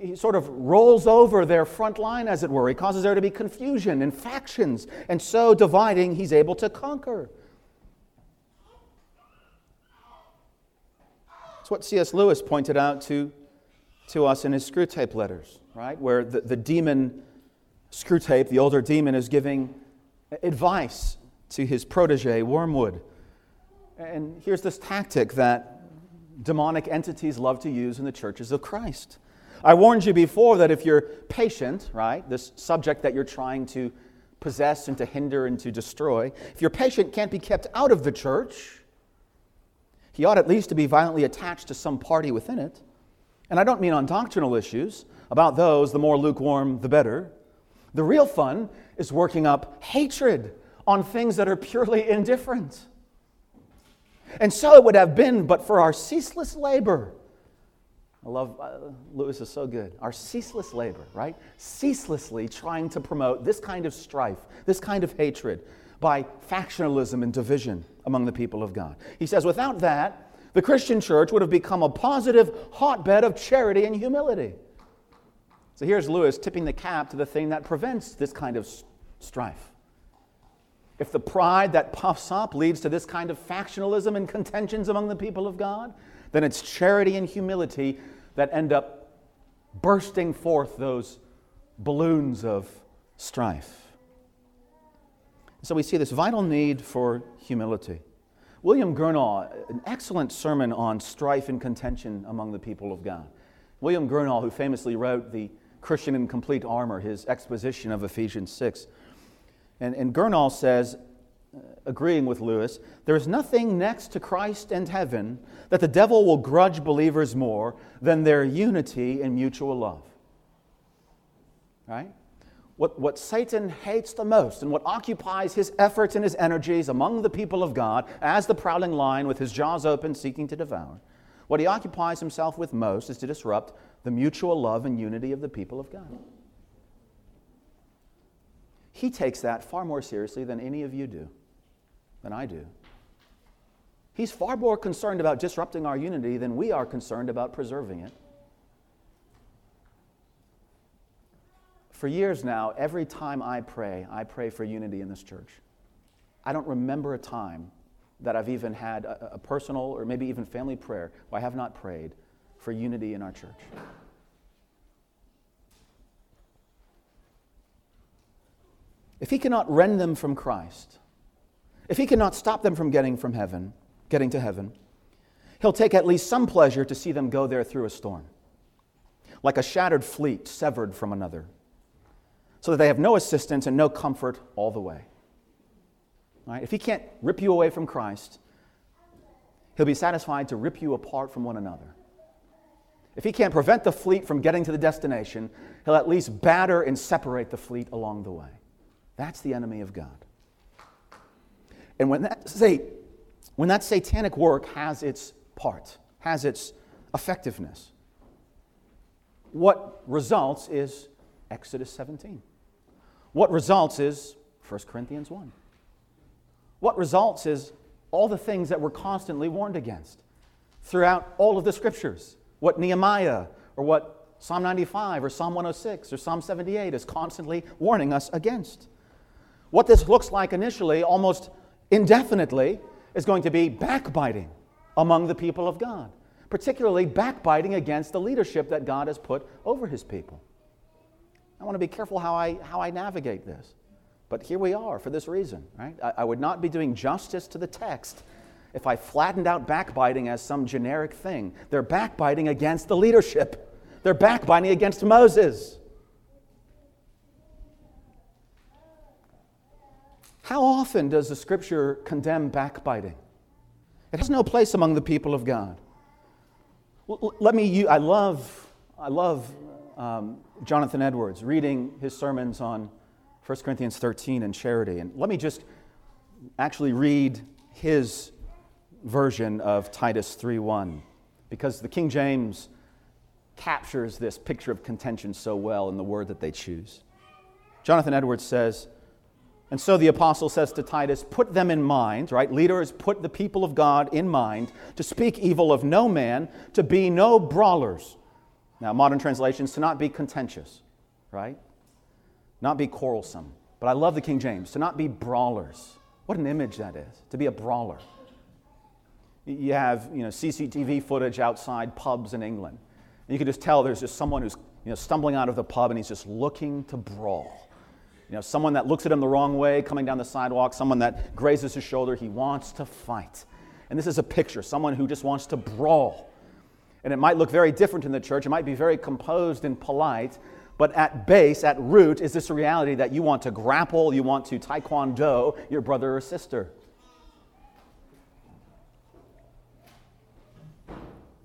A: He sort of rolls over their front line, as it were. He causes there to be confusion and factions. And so, dividing, he's able to conquer. It's what C.S. Lewis pointed out to, to us in his Screwtape letters, right? Where the, the demon Screwtape, the older demon, is giving advice to his protege, Wormwood. And here's this tactic that demonic entities love to use in the churches of Christ. I warned you before that if you're patient, right, this subject that you're trying to possess and to hinder and to destroy, if your patient can't be kept out of the church, he ought at least to be violently attached to some party within it. And I don't mean on doctrinal issues. About those, the more lukewarm, the better. The real fun is working up hatred on things that are purely indifferent. And so it would have been, but for our ceaseless labor. I love, uh, Lewis is so good. Our ceaseless labor, right? Ceaselessly trying to promote this kind of strife, this kind of hatred by factionalism and division among the people of God. He says, without that, the Christian church would have become a positive hotbed of charity and humility. So here's Lewis tipping the cap to the thing that prevents this kind of strife. If the pride that puffs up leads to this kind of factionalism and contentions among the people of God, then it's charity and humility that end up bursting forth those balloons of strife. So we see this vital need for humility. William Gurnall, an excellent sermon on strife and contention among the people of God. William Gurnall, who famously wrote the Christian in Complete Armor, his exposition of Ephesians 6. And, and Gurnall says agreeing with Lewis, there is nothing next to Christ and heaven that the devil will grudge believers more than their unity in mutual love. Right? What, what Satan hates the most and what occupies his efforts and his energies among the people of God as the prowling lion with his jaws open seeking to devour, what he occupies himself with most is to disrupt the mutual love and unity of the people of God. He takes that far more seriously than any of you do, than I do. He's far more concerned about disrupting our unity than we are concerned about preserving it. For years now, every time I pray, I pray for unity in this church. I don't remember a time that I've even had a, a personal or maybe even family prayer where I have not prayed for unity in our church. If he cannot rend them from Christ, if he cannot stop them from getting from heaven, getting to heaven, he'll take at least some pleasure to see them go there through a storm, like a shattered fleet severed from another, so that they have no assistance and no comfort all the way. If he can't rip you away from Christ, he'll be satisfied to rip you apart from one another. If he can't prevent the fleet from getting to the destination, he'll at least batter and separate the fleet along the way. That's the enemy of God. And when that, say, when that satanic work has its part, has its effectiveness, what results is Exodus 17. What results is 1 Corinthians 1. What results is all the things that we're constantly warned against throughout all of the scriptures. What Nehemiah or what Psalm 95 or Psalm 106 or Psalm 78 is constantly warning us against. What this looks like initially, almost indefinitely, is going to be backbiting among the people of God, particularly backbiting against the leadership that God has put over his people. I want to be careful how I, how I navigate this. But here we are for this reason, right? I, I would not be doing justice to the text if I flattened out backbiting as some generic thing. They're backbiting against the leadership, they're backbiting against Moses. How often does the scripture condemn backbiting? It has no place among the people of God. Let me, I love, I love um, Jonathan Edwards reading his sermons on 1 Corinthians 13 and charity. And let me just actually read his version of Titus 3:1 because the King James captures this picture of contention so well in the word that they choose. Jonathan Edwards says, and so the apostle says to Titus, put them in mind, right? Leaders put the people of God in mind to speak evil of no man, to be no brawlers. Now, modern translations, to not be contentious, right? Not be quarrelsome. But I love the King James, to not be brawlers. What an image that is, to be a brawler. You have you know, CCTV footage outside pubs in England. And you can just tell there's just someone who's you know, stumbling out of the pub and he's just looking to brawl. You know, someone that looks at him the wrong way coming down the sidewalk, someone that grazes his shoulder, he wants to fight. And this is a picture, someone who just wants to brawl. And it might look very different in the church, it might be very composed and polite, but at base, at root, is this reality that you want to grapple, you want to taekwondo your brother or sister.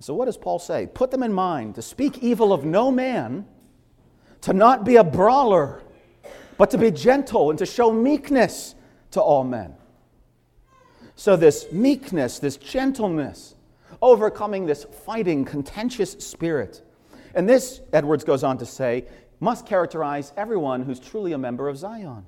A: So, what does Paul say? Put them in mind to speak evil of no man, to not be a brawler but to be gentle and to show meekness to all men. So, this meekness, this gentleness, overcoming this fighting, contentious spirit. And this, Edwards goes on to say, must characterize everyone who's truly a member of Zion.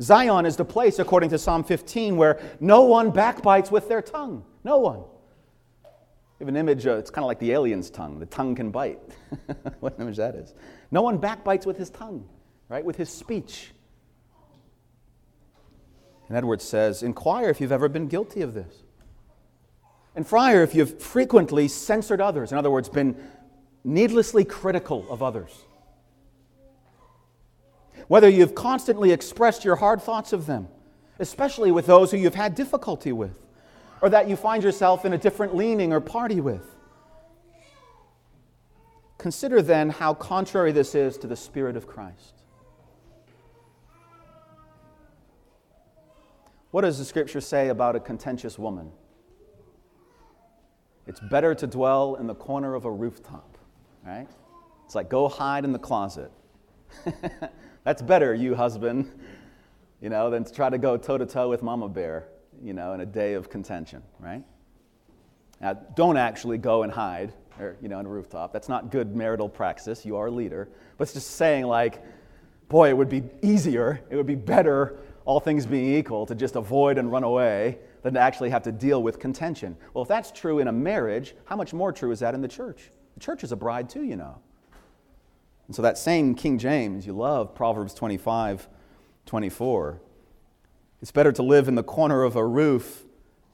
A: Zion is the place, according to Psalm 15, where no one backbites with their tongue. No one. You have an image, uh, it's kind of like the alien's tongue. The tongue can bite. what an image that is. No one backbites with his tongue right, with his speech. And Edwards says, Inquire if you've ever been guilty of this. And Friar, if you've frequently censored others, in other words, been needlessly critical of others. Whether you've constantly expressed your hard thoughts of them, especially with those who you've had difficulty with, or that you find yourself in a different leaning or party with. Consider then how contrary this is to the Spirit of Christ. What does the scripture say about a contentious woman? It's better to dwell in the corner of a rooftop, right? It's like go hide in the closet. That's better, you husband, you know, than to try to go toe to toe with Mama Bear, you know, in a day of contention, right? Now, don't actually go and hide, or, you know, in a rooftop. That's not good marital praxis. You are a leader. But it's just saying, like, boy, it would be easier, it would be better, all things being equal, to just avoid and run away than to actually have to deal with contention. Well, if that's true in a marriage, how much more true is that in the church? The church is a bride too, you know. And so that same King James, you love Proverbs 25, 24. It's better to live in the corner of a roof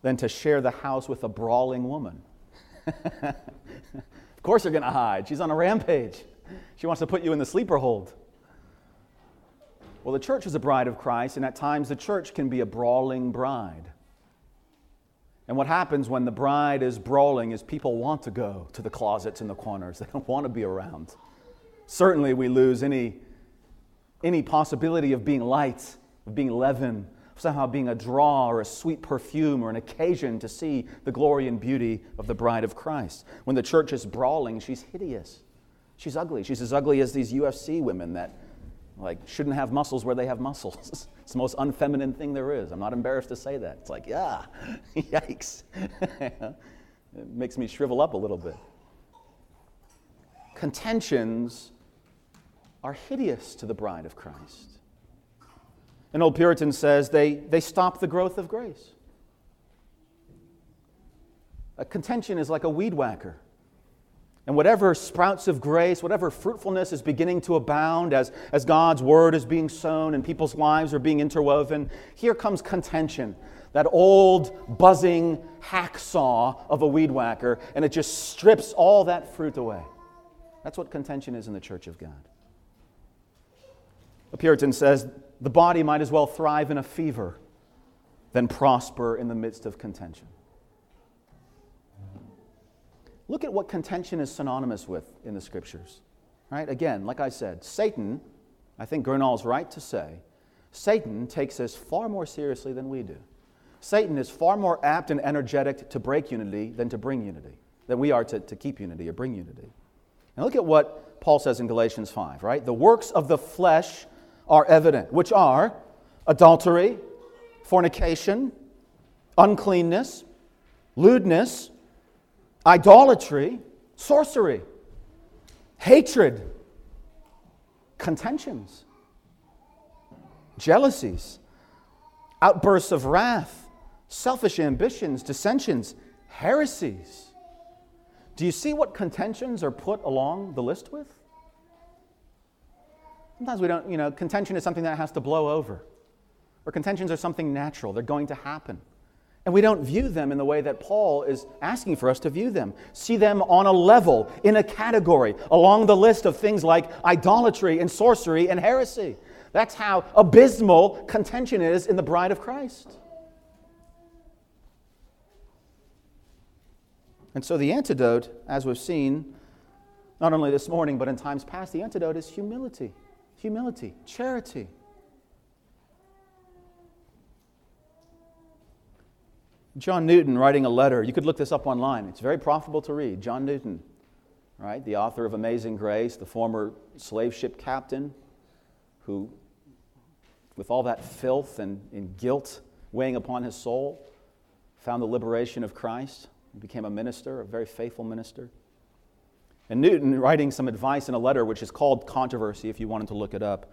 A: than to share the house with a brawling woman. of course, you're going to hide. She's on a rampage. She wants to put you in the sleeper hold. Well, the church is a bride of Christ, and at times the church can be a brawling bride. And what happens when the bride is brawling is people want to go to the closets in the corners. They don't want to be around. Certainly, we lose any, any possibility of being light, of being leaven, of somehow being a draw or a sweet perfume or an occasion to see the glory and beauty of the bride of Christ. When the church is brawling, she's hideous. She's ugly. She's as ugly as these UFC women that like shouldn't have muscles where they have muscles. it's the most unfeminine thing there is. I'm not embarrassed to say that. It's like, yeah, yikes. it makes me shrivel up a little bit. Contentions are hideous to the bride of Christ. An old Puritan says they, they stop the growth of grace. A contention is like a weed whacker. And whatever sprouts of grace, whatever fruitfulness is beginning to abound as, as God's word is being sown and people's lives are being interwoven, here comes contention, that old buzzing hacksaw of a weed whacker, and it just strips all that fruit away. That's what contention is in the church of God. A Puritan says the body might as well thrive in a fever than prosper in the midst of contention. Look at what contention is synonymous with in the scriptures. Right? Again, like I said, Satan, I think is right to say, Satan takes us far more seriously than we do. Satan is far more apt and energetic to break unity than to bring unity, than we are to, to keep unity or bring unity. And look at what Paul says in Galatians 5, right? The works of the flesh are evident, which are adultery, fornication, uncleanness, lewdness, idolatry, sorcery, hatred, contentions, jealousies, outbursts of wrath, selfish ambitions, dissensions, heresies. Do you see what contentions are put along the list with? Sometimes we don't, you know, contention is something that has to blow over. Or contentions are something natural, they're going to happen. And we don't view them in the way that Paul is asking for us to view them. See them on a level, in a category, along the list of things like idolatry and sorcery and heresy. That's how abysmal contention is in the bride of Christ. And so the antidote, as we've seen, not only this morning, but in times past, the antidote is humility humility, charity. John Newton writing a letter, you could look this up online. It's very profitable to read. John Newton, right? The author of Amazing Grace, the former slave ship captain who, with all that filth and, and guilt weighing upon his soul, found the liberation of Christ, became a minister, a very faithful minister. And Newton, writing some advice in a letter which is called Controversy, if you wanted to look it up,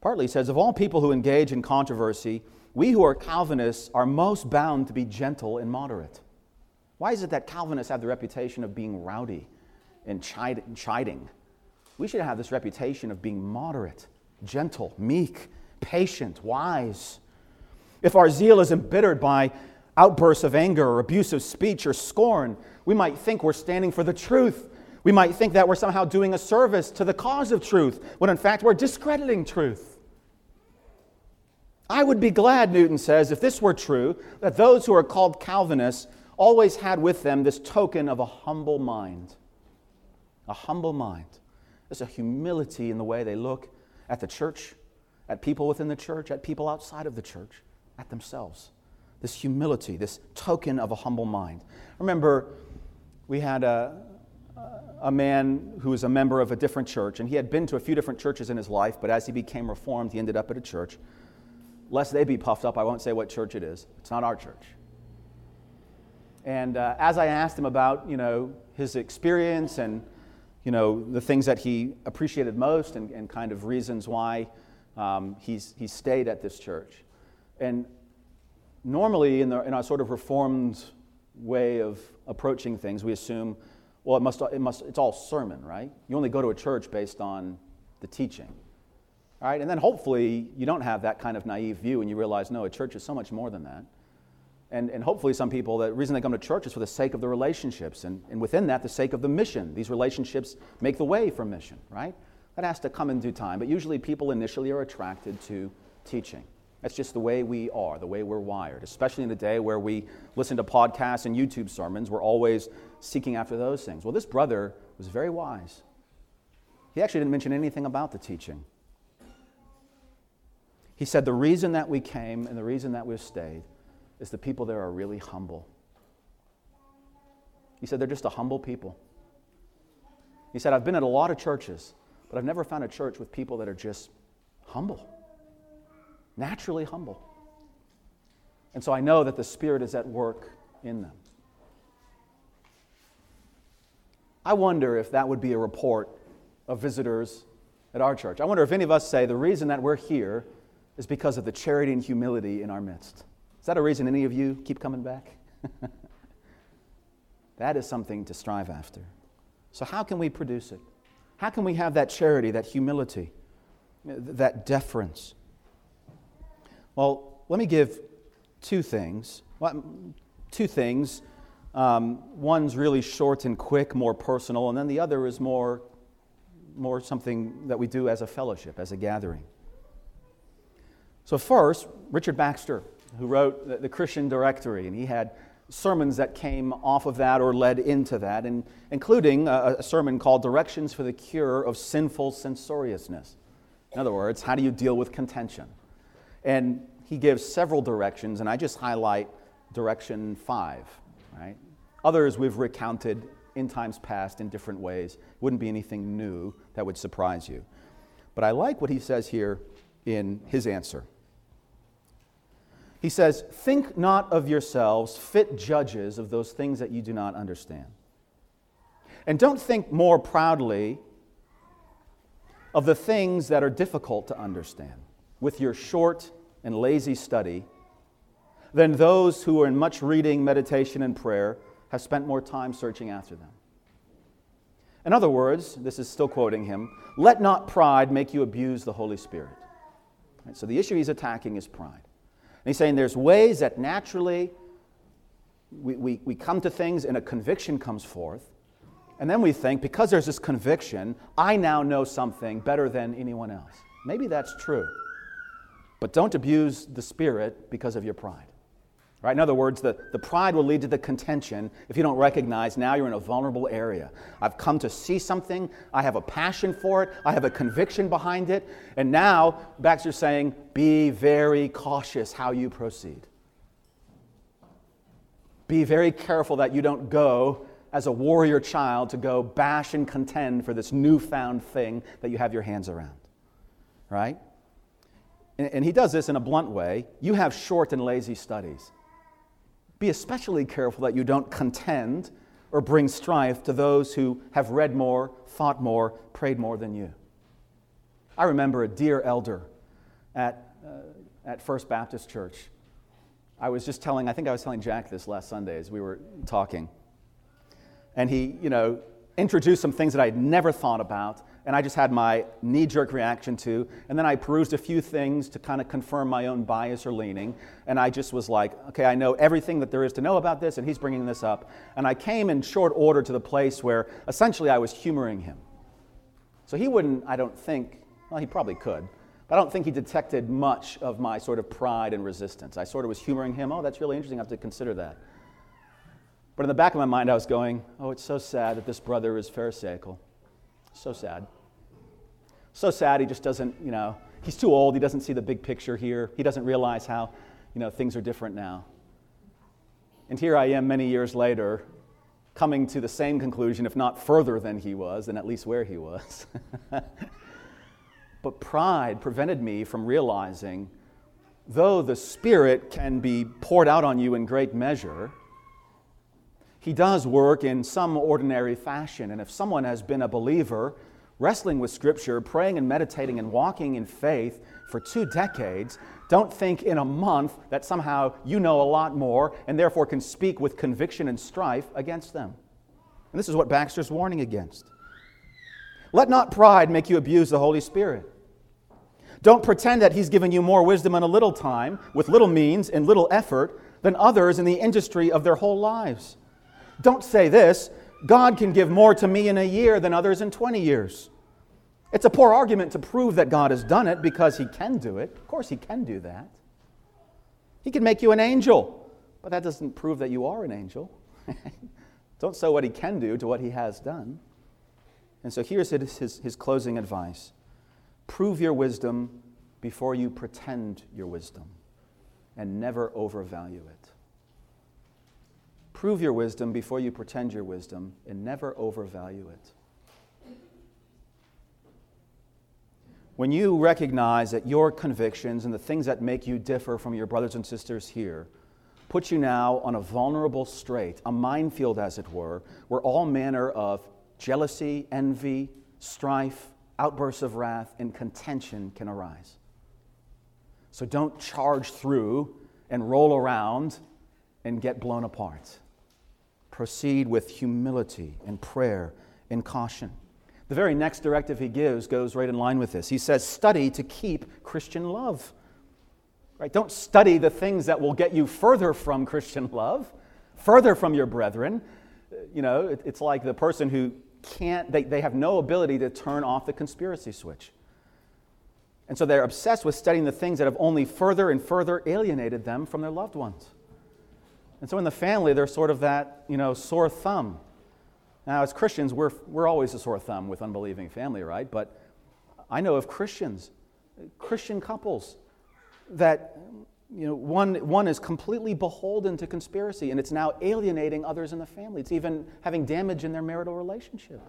A: partly says Of all people who engage in controversy, we who are Calvinists are most bound to be gentle and moderate. Why is it that Calvinists have the reputation of being rowdy and chiding? We should have this reputation of being moderate, gentle, meek, patient, wise. If our zeal is embittered by outbursts of anger or abusive speech or scorn, we might think we're standing for the truth we might think that we're somehow doing a service to the cause of truth, when in fact we're discrediting truth. I would be glad, Newton says, if this were true, that those who are called Calvinists always had with them this token of a humble mind. A humble mind. There's a humility in the way they look at the church, at people within the church, at people outside of the church, at themselves. this humility, this token of a humble mind. Remember, we had a, a man who was a member of a different church, and he had been to a few different churches in his life, but as he became reformed, he ended up at a church. Lest they be puffed up, I won't say what church it is. It's not our church. And uh, as I asked him about, you know, his experience and, you know, the things that he appreciated most and, and kind of reasons why um, he's, he stayed at this church. And normally, in, the, in our sort of reformed way of approaching things, we assume, well, it must, it must, it's all sermon, right? You only go to a church based on the teaching. All right? And then hopefully you don't have that kind of naive view and you realize, no, a church is so much more than that. And, and hopefully some people, the reason they come to church is for the sake of the relationships. And, and within that, the sake of the mission. These relationships make the way for mission, right? That has to come in due time. But usually people initially are attracted to teaching. That's just the way we are, the way we're wired. Especially in a day where we listen to podcasts and YouTube sermons, we're always seeking after those things. Well, this brother was very wise. He actually didn't mention anything about the teaching. He said, The reason that we came and the reason that we've stayed is the people there are really humble. He said, They're just a humble people. He said, I've been at a lot of churches, but I've never found a church with people that are just humble naturally humble. And so I know that the Spirit is at work in them. I wonder if that would be a report of visitors at our church. I wonder if any of us say the reason that we're here is because of the charity and humility in our midst. Is that a reason any of you keep coming back? that is something to strive after. So, how can we produce it? How can we have that charity, that humility, that deference? Well, let me give two things. Two things. Um, one's really short and quick, more personal, and then the other is more, more something that we do as a fellowship, as a gathering. So, first, Richard Baxter, who wrote the, the Christian Directory, and he had sermons that came off of that or led into that, and including a, a, sermon called Directions for the Cure of Sinful Censoriousness. In other words, how do you deal with contention? And he gives several directions, and I just highlight direction five, right? Others we've recounted in times past in different ways. Wouldn't be anything new that would surprise you. But I like what he says here in his answer. He says, Think not of yourselves fit judges of those things that you do not understand. And don't think more proudly of the things that are difficult to understand with your short and lazy study than those who are in much reading, meditation, and prayer have spent more time searching after them. In other words, this is still quoting him let not pride make you abuse the Holy Spirit. Right, so the issue he's attacking is pride. And he's saying there's ways that naturally we, we, we come to things and a conviction comes forth. And then we think, because there's this conviction, I now know something better than anyone else. Maybe that's true. But don't abuse the Spirit because of your pride. Right? In other words, the, the pride will lead to the contention if you don't recognize now you're in a vulnerable area. I've come to see something, I have a passion for it, I have a conviction behind it, and now Baxter's saying, be very cautious how you proceed. Be very careful that you don't go as a warrior child to go bash and contend for this newfound thing that you have your hands around. Right? and he does this in a blunt way, you have short and lazy studies. Be especially careful that you don't contend or bring strife to those who have read more, thought more, prayed more than you. I remember a dear elder at, uh, at First Baptist Church. I was just telling, I think I was telling Jack this last Sunday as we were talking. And he, you know, introduced some things that I had never thought about and I just had my knee jerk reaction to. And then I perused a few things to kind of confirm my own bias or leaning. And I just was like, okay, I know everything that there is to know about this, and he's bringing this up. And I came in short order to the place where essentially I was humoring him. So he wouldn't, I don't think, well, he probably could. But I don't think he detected much of my sort of pride and resistance. I sort of was humoring him. Oh, that's really interesting. I have to consider that. But in the back of my mind, I was going, oh, it's so sad that this brother is Pharisaical. So sad. So sad he just doesn't, you know, he's too old. He doesn't see the big picture here. He doesn't realize how, you know, things are different now. And here I am many years later, coming to the same conclusion, if not further than he was, and at least where he was. but pride prevented me from realizing, though the Spirit can be poured out on you in great measure, he does work in some ordinary fashion. And if someone has been a believer, wrestling with Scripture, praying and meditating and walking in faith for two decades, don't think in a month that somehow you know a lot more and therefore can speak with conviction and strife against them. And this is what Baxter's warning against. Let not pride make you abuse the Holy Spirit. Don't pretend that He's given you more wisdom in a little time, with little means and little effort, than others in the industry of their whole lives. Don't say this God can give more to me in a year than others in 20 years. It's a poor argument to prove that God has done it because He can do it. Of course, He can do that. He can make you an angel, but that doesn't prove that you are an angel. Don't sew what He can do to what He has done. And so here's his, his closing advice prove your wisdom before you pretend your wisdom, and never overvalue it. Prove your wisdom before you pretend your wisdom and never overvalue it. When you recognize that your convictions and the things that make you differ from your brothers and sisters here put you now on a vulnerable strait, a minefield, as it were, where all manner of jealousy, envy, strife, outbursts of wrath, and contention can arise. So don't charge through and roll around and get blown apart proceed with humility and prayer and caution. The very next directive he gives goes right in line with this. He says, Study to keep Christian love. Right? Don't study the things that will get you further from Christian love, further from your brethren. You know, it's like the person who can't, they, they have no ability to turn off the conspiracy switch. And so they're obsessed with studying the things that have only further and further alienated them from their loved ones. And so in the family, there's sort of that, you know, sore thumb. Now, as Christians, we're, we're always a sore thumb with unbelieving family, right? But I know of Christians, Christian couples, that you know, one, one is completely beholden to conspiracy and it's now alienating others in the family. It's even having damage in their marital relationship.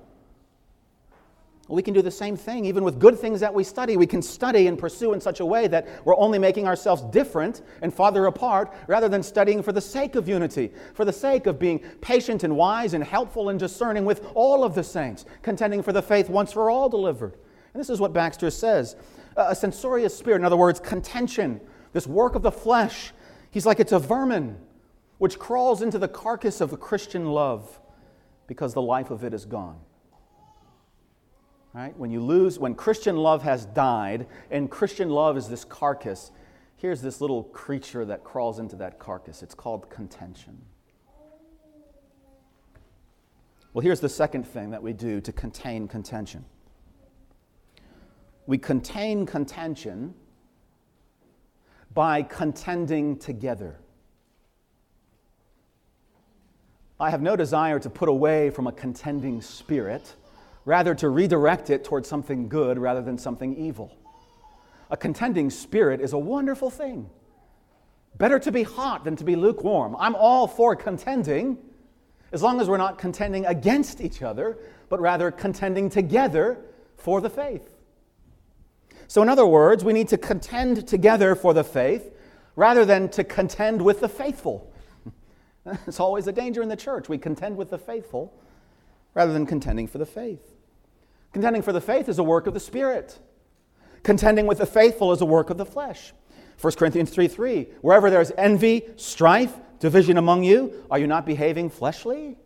A: We can do the same thing, even with good things that we study. We can study and pursue in such a way that we're only making ourselves different and farther apart rather than studying for the sake of unity, for the sake of being patient and wise and helpful and discerning with all of the saints, contending for the faith once for all delivered. And this is what Baxter says a censorious spirit, in other words, contention, this work of the flesh. He's like it's a vermin which crawls into the carcass of the Christian love because the life of it is gone. Right? When you lose, when Christian love has died, and Christian love is this carcass, here's this little creature that crawls into that carcass. It's called contention. Well, here's the second thing that we do to contain contention we contain contention by contending together. I have no desire to put away from a contending spirit rather to redirect it towards something good rather than something evil. A contending spirit is a wonderful thing. Better to be hot than to be lukewarm. I'm all for contending, as long as we're not contending against each other, but rather contending together for the faith. So, in other words, we need to contend together for the faith rather than to contend with the faithful. It's always a danger in the church. We contend with the faithful rather than contending for the faith. Contending for the faith is a work of the Spirit. Contending with the faithful is a work of the flesh. 1 Corinthians 3 3. Wherever there's envy, strife, division among you, are you not behaving fleshly?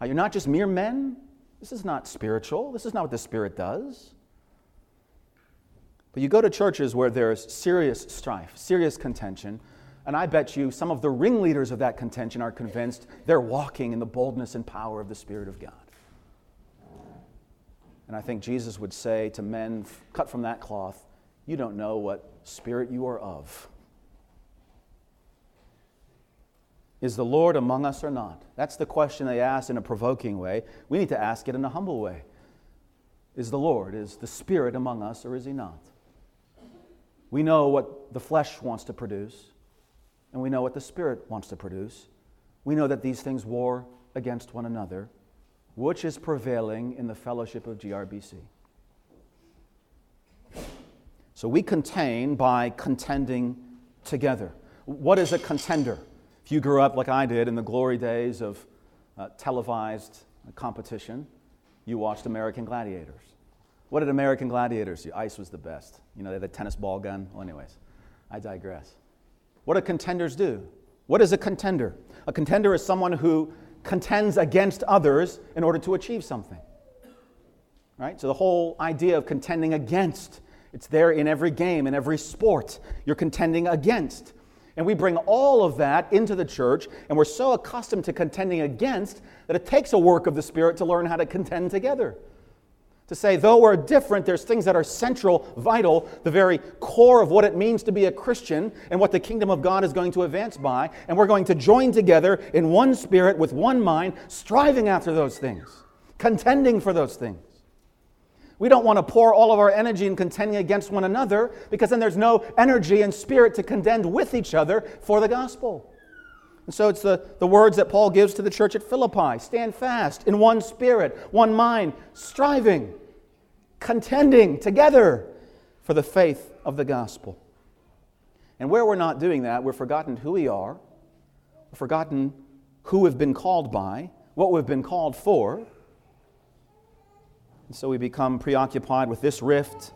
A: Are you not just mere men? This is not spiritual. This is not what the Spirit does. But you go to churches where there's serious strife, serious contention, and I bet you some of the ringleaders of that contention are convinced they're walking in the boldness and power of the Spirit of God. And I think Jesus would say to men cut from that cloth, You don't know what spirit you are of. Is the Lord among us or not? That's the question they ask in a provoking way. We need to ask it in a humble way. Is the Lord, is the Spirit among us or is He not? We know what the flesh wants to produce, and we know what the Spirit wants to produce. we know that these things war against one another. Which is prevailing in the fellowship of GRBC? So we contain by contending together. What is a contender? If you grew up like I did in the glory days of uh, televised competition, you watched American Gladiators. What did American Gladiators do? Ice was the best. You know, they had the tennis ball gun. Well, anyways, I digress. What do contenders do? What is a contender? A contender is someone who contends against others in order to achieve something. Right? So the whole idea of contending against, it's there in every game, in every sport. You're contending against. And we bring all of that into the church, and we're so accustomed to contending against that it takes a work of the Spirit to learn how to contend together to say, though we're different, there's things that are central, vital, the very core of what it means to be a Christian and what the kingdom of God is going to advance by. And we're going to join together in one spirit with one mind, striving after those things, contending for those things. We don't want to pour all of our energy in contending against one another because then there's no energy and spirit to contend with each other for the gospel. And so it's the, the words that Paul gives to the church at Philippi stand fast in one spirit, one mind, striving contending together for the faith of the gospel. And where we're not doing that, we've forgotten who we are, forgotten who we've been called by, what we've been called for. And so we become preoccupied with this rift,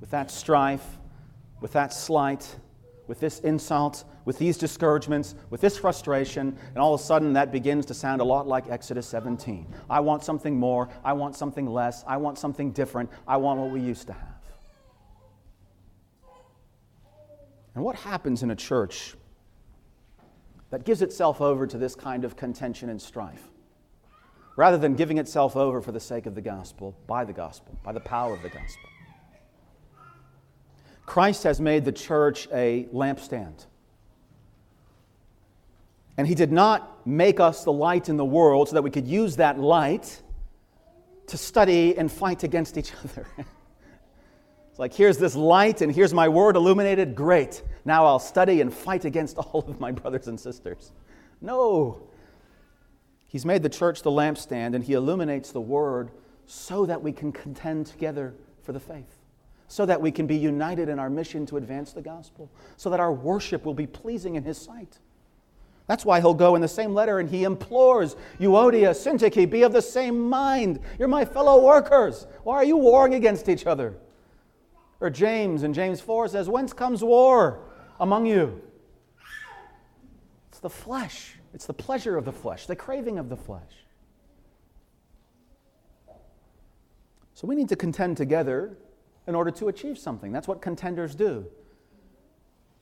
A: with that strife, with that slight, with this insult, with these discouragements, with this frustration, and all of a sudden that begins to sound a lot like Exodus 17. I want something more. I want something less. I want something different. I want what we used to have. And what happens in a church that gives itself over to this kind of contention and strife? Rather than giving itself over for the sake of the gospel, by the gospel, by the power of the gospel. Christ has made the church a lampstand. And He did not make us the light in the world so that we could use that light to study and fight against each other. it's like, here's this light and here's my word illuminated. Great. Now I'll study and fight against all of my brothers and sisters. No. He's made the church the lampstand and He illuminates the word so that we can contend together for the faith so that we can be united in our mission to advance the gospel, so that our worship will be pleasing in His sight. That's why he'll go in the same letter and he implores Euodia, Syntyche, be of the same mind. You're my fellow workers. Why are you warring against each other? Or James in James 4 says, Whence comes war among you? It's the flesh, it's the pleasure of the flesh, the craving of the flesh. So we need to contend together in order to achieve something. That's what contenders do.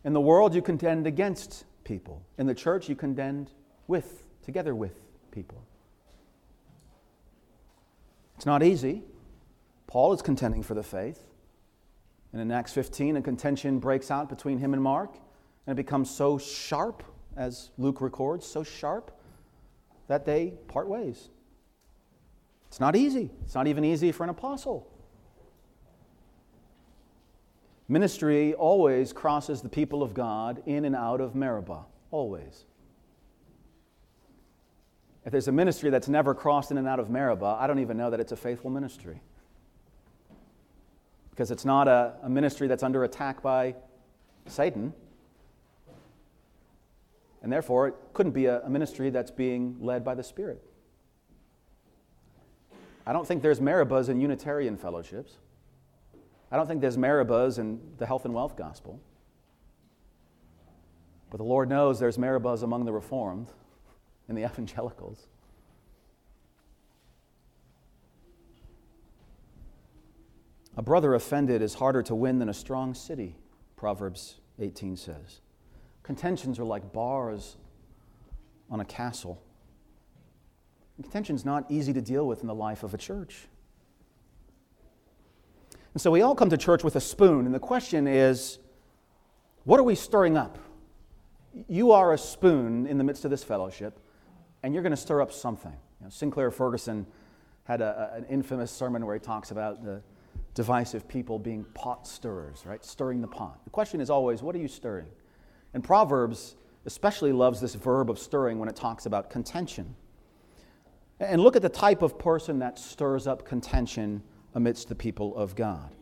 A: In the world, you contend against people. In the church, you contend with, together with people. It's not easy. Paul is contending for the faith. And in Acts 15, a contention breaks out between him and Mark, and it becomes so sharp, as Luke records, so sharp that they part ways. It's not easy. It's not even easy for an apostle. Ministry always crosses the people of God in and out of Meribah. Always. If there's a ministry that's never crossed in and out of Meribah, I don't even know that it's a faithful ministry. Because it's not a, a ministry that's under attack by Satan. And therefore, it couldn't be a, a ministry that's being led by the Spirit. I don't think there's Meribahs in Unitarian fellowships. I don't think there's Meribahs in the health and wealth gospel. But the Lord knows there's Meribahs among the Reformed and the evangelicals. A brother offended is harder to win than a strong city, Proverbs 18 says. Contentions are like bars on a castle. Contention's not easy to deal with in the life of a church. And so we all come to church with a spoon, and the question is what are we stirring up? You are a spoon in the midst of this fellowship, and you're going to stir up something. You know, Sinclair Ferguson had a, an infamous sermon where he talks about the divisive people being pot stirrers, right? Stirring the pot. The question is always, what are you stirring? And Proverbs especially loves this verb of stirring when it talks about contention. And look at the type of person that stirs up contention amidst the people of God.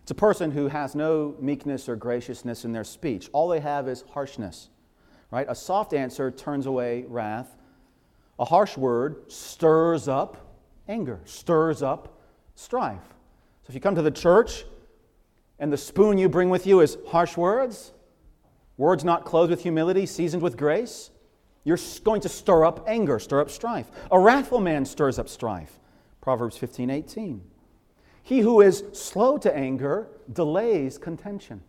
A: It's a person who has no meekness or graciousness in their speech. All they have is harshness. Right? A soft answer turns away wrath. A harsh word stirs up anger, stirs up strife. So if you come to the church and the spoon you bring with you is harsh words, words not clothed with humility, seasoned with grace, you're going to stir up anger, stir up strife. A wrathful man stirs up strife. Proverbs 15 18. He who is slow to anger delays contention.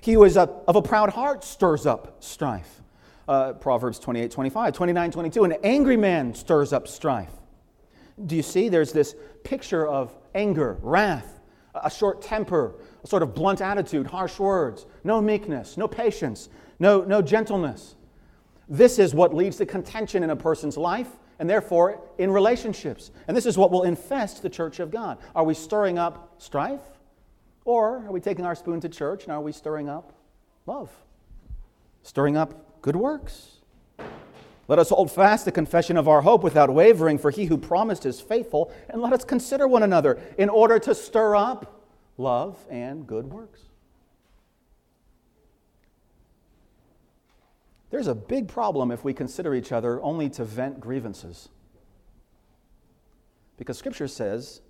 A: He who is a, of a proud heart stirs up strife. Uh, Proverbs 28 25, 29 22. An angry man stirs up strife. Do you see? There's this picture of anger, wrath, a short temper, a sort of blunt attitude, harsh words, no meekness, no patience, no, no gentleness. This is what leads to contention in a person's life and therefore in relationships. And this is what will infest the church of God. Are we stirring up strife? Or are we taking our spoon to church and are we stirring up love? Stirring up good works? Let us hold fast the confession of our hope without wavering, for he who promised is faithful, and let us consider one another in order to stir up love and good works. There's a big problem if we consider each other only to vent grievances. Because Scripture says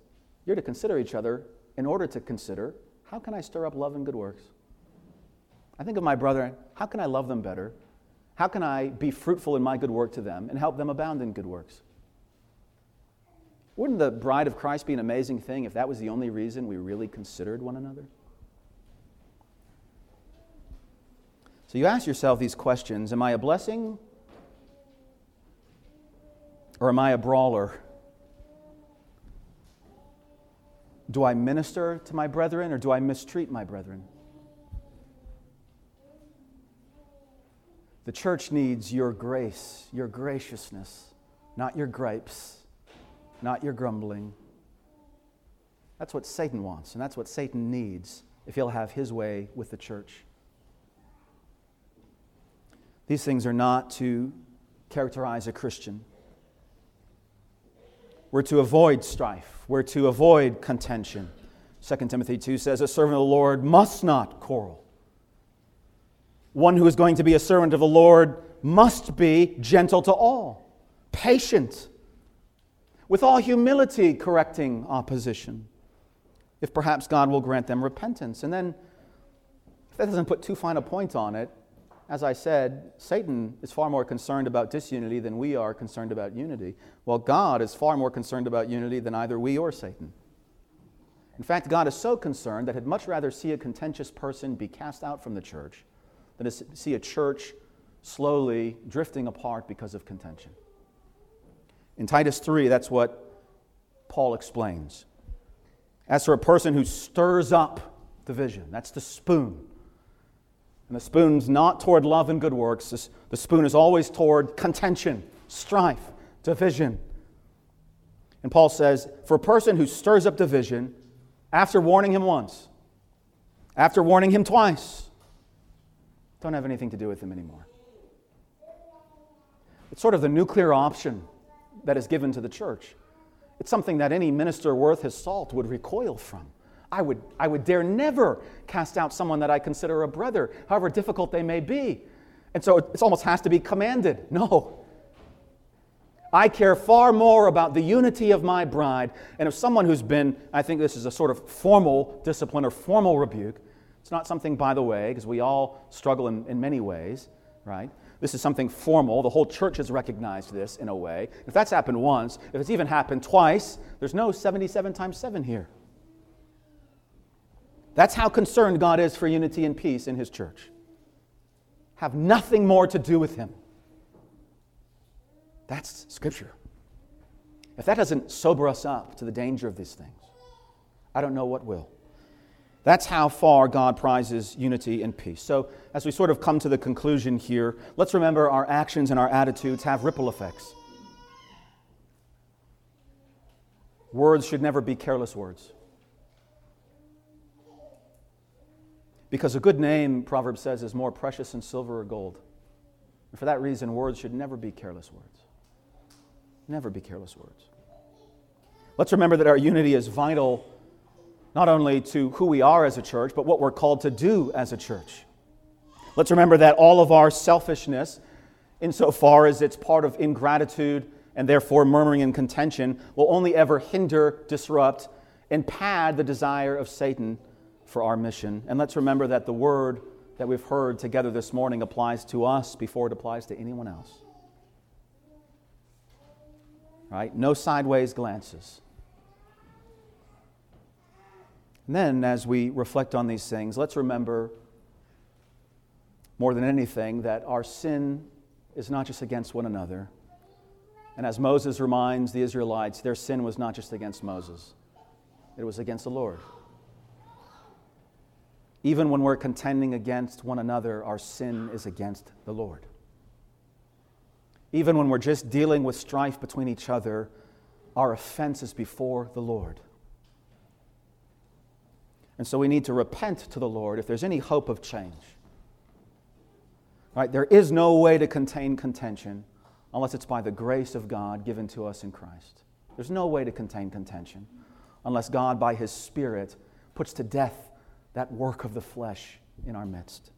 A: you're to consider each other in order to consider how can I stir up love and good works? I think of my brother, how can I love them better? How can I be fruitful in my good work to them and help them abound in good works? Wouldn't the bride of Christ be an amazing thing if that was the only reason we really considered one another? So you ask yourself these questions Am I a blessing or am I a brawler? Do I minister to my brethren or do I mistreat my brethren? The church needs your grace, your graciousness, not your gripes, not your grumbling. That's what Satan wants, and that's what Satan needs if he'll have his way with the church. These things are not to characterize a Christian. We're to avoid strife, we're to avoid contention. 2 Timothy 2 says, A servant of the Lord must not quarrel. One who is going to be a servant of the Lord must be gentle to all, patient, with all humility correcting opposition, if perhaps God will grant them repentance. And then, if that doesn't put too fine a point on it, as I said, Satan is far more concerned about disunity than we are concerned about unity, while God is far more concerned about unity than either we or Satan. In fact, God is so concerned that he'd much rather see a contentious person be cast out from the church than to see a church slowly drifting apart because of contention. In Titus 3, that's what Paul explains. As for a person who stirs up division, that's the spoon and the spoon's not toward love and good works. The spoon is always toward contention, strife, division. And Paul says, for a person who stirs up division, after warning him once, after warning him twice, don't have anything to do with him anymore. It's sort of the nuclear option that is given to the church. It's something that any minister worth his salt would recoil from. I would, I would dare never cast out someone that I consider a brother, however difficult they may be. And so it almost has to be commanded. No. I care far more about the unity of my bride. And if someone who's been, I think this is a sort of formal discipline or formal rebuke, it's not something by the way, because we all struggle in, in many ways, right? This is something formal. The whole church has recognized this in a way. If that's happened once, if it's even happened twice, there's no 77 times 7 here. That's how concerned God is for unity and peace in His church. Have nothing more to do with Him. That's Scripture. If that doesn't sober us up to the danger of these things, I don't know what will. That's how far God prizes unity and peace. So, as we sort of come to the conclusion here, let's remember our actions and our attitudes have ripple effects. Words should never be careless words. Because a good name, Proverbs says, is more precious than silver or gold. And for that reason, words should never be careless words. Never be careless words. Let's remember that our unity is vital not only to who we are as a church, but what we're called to do as a church. Let's remember that all of our selfishness, insofar as it's part of ingratitude and therefore murmuring and contention, will only ever hinder, disrupt, and pad the desire of Satan for our mission. And let's remember that the word that we've heard together this morning applies to us before it applies to anyone else. Right? No sideways glances. And then, as we reflect on these things, let's remember more than anything that our sin is not just against one another. And as Moses reminds the Israelites, their sin was not just against Moses, it was against the Lord. Even when we're contending against one another, our sin is against the Lord. Even when we're just dealing with strife between each other, our offense is before the Lord. And so we need to repent to the Lord if there's any hope of change. Right? There is no way to contain contention unless it's by the grace of God given to us in Christ. There's no way to contain contention unless God, by His Spirit, puts to death that work of the flesh in our midst.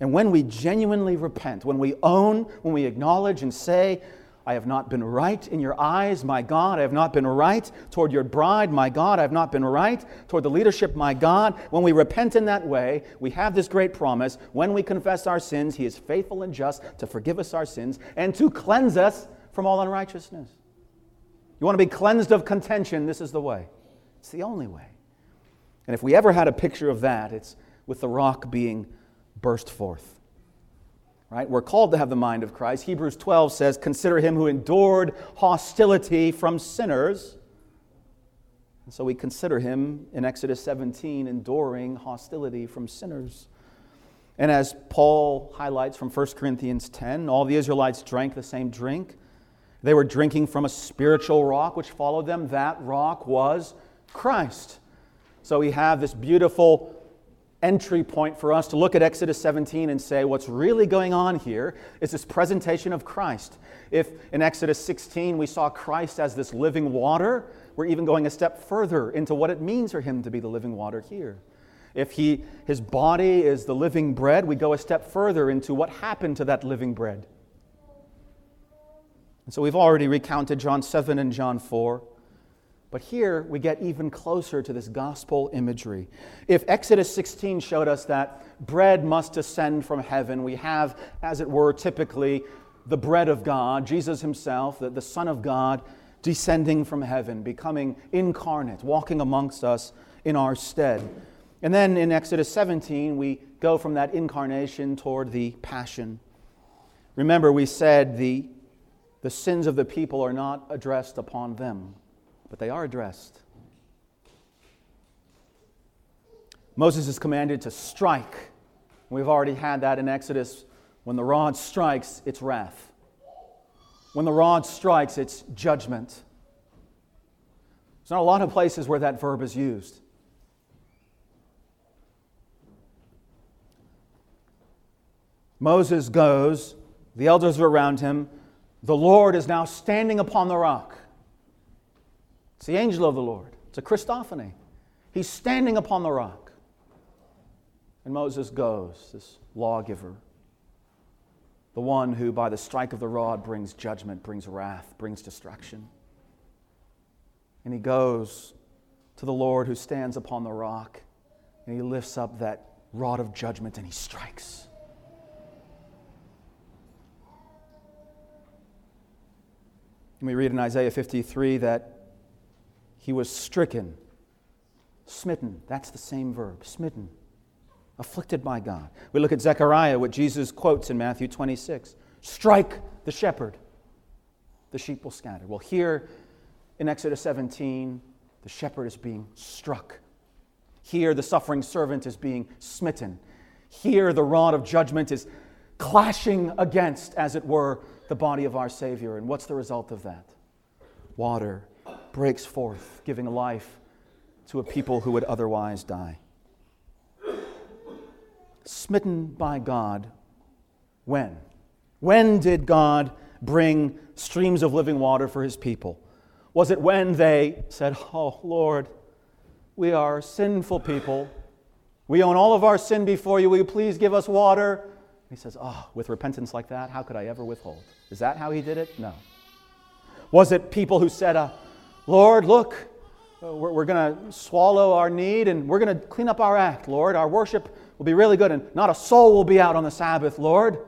A: And when we genuinely repent, when we own, when we acknowledge and say, I have not been right in your eyes, my God. I have not been right toward your bride, my God. I have not been right toward the leadership, my God. When we repent in that way, we have this great promise. When we confess our sins, He is faithful and just to forgive us our sins and to cleanse us from all unrighteousness. You want to be cleansed of contention? This is the way. It's the only way. And if we ever had a picture of that, it's with the rock being burst forth right? We're called to have the mind of Christ. Hebrews 12 says, Consider him who endured hostility from sinners. And so we consider him in Exodus 17 enduring hostility from sinners. And as Paul highlights from 1 Corinthians 10, all the Israelites drank the same drink. They were drinking from a spiritual rock which followed them. That rock was Christ. So we have this beautiful entry point for us to look at Exodus 17 and say what's really going on here is this presentation of Christ. If in Exodus 16 we saw Christ as this living water, we're even going a step further into what it means for him to be the living water here. If he, his body is the living bread, we go a step further into what happened to that living bread. And so we've already recounted John 7 and John 4. But here we get even closer to this gospel imagery. If Exodus 16 showed us that bread must descend from heaven, we have, as it were, typically the bread of God, Jesus Himself, the, the Son of God, descending from heaven, becoming incarnate, walking amongst us in our stead. And then in Exodus 17, we go from that incarnation toward the passion. Remember, we said the, the sins of the people are not addressed upon them but they are addressed. Moses is commanded to strike. We've already had that in Exodus. When the rod strikes, it's wrath. When the rod strikes, it's judgment. There's not a lot of places where that verb is used. Moses goes, the elders are around him. The Lord is now standing upon the rock. It's the angel of the Lord. It's a Christophany. He's standing upon the rock. And Moses goes, this lawgiver, the one who by the strike of the rod brings judgment, brings wrath, brings destruction. And he goes to the Lord who stands upon the rock, and he lifts up that rod of judgment and he strikes. And we read in Isaiah 53 that he was stricken, smitten. That's the same verb, smitten, afflicted by God. We look at Zechariah, what Jesus quotes in Matthew 26 strike the shepherd, the sheep will scatter. Well, here in Exodus 17, the shepherd is being struck. Here, the suffering servant is being smitten. Here, the rod of judgment is clashing against, as it were, the body of our Savior. And what's the result of that? Water breaks forth, giving life to a people who would otherwise die. smitten by God when? When did God bring streams of living water for his people? Was it when they said, Oh, Lord, we are sinful people. We own all of our sin before you. Will you please give us water? He says, Oh, with repentance like that, how could I ever withhold? Is that how he did it? No. Was it people who said, uh, Lord, look, uh, we're, we're going to swallow our need and we're going to clean up our act, Lord. Our worship will be really good and not a soul will be out on the Sabbath, Lord. And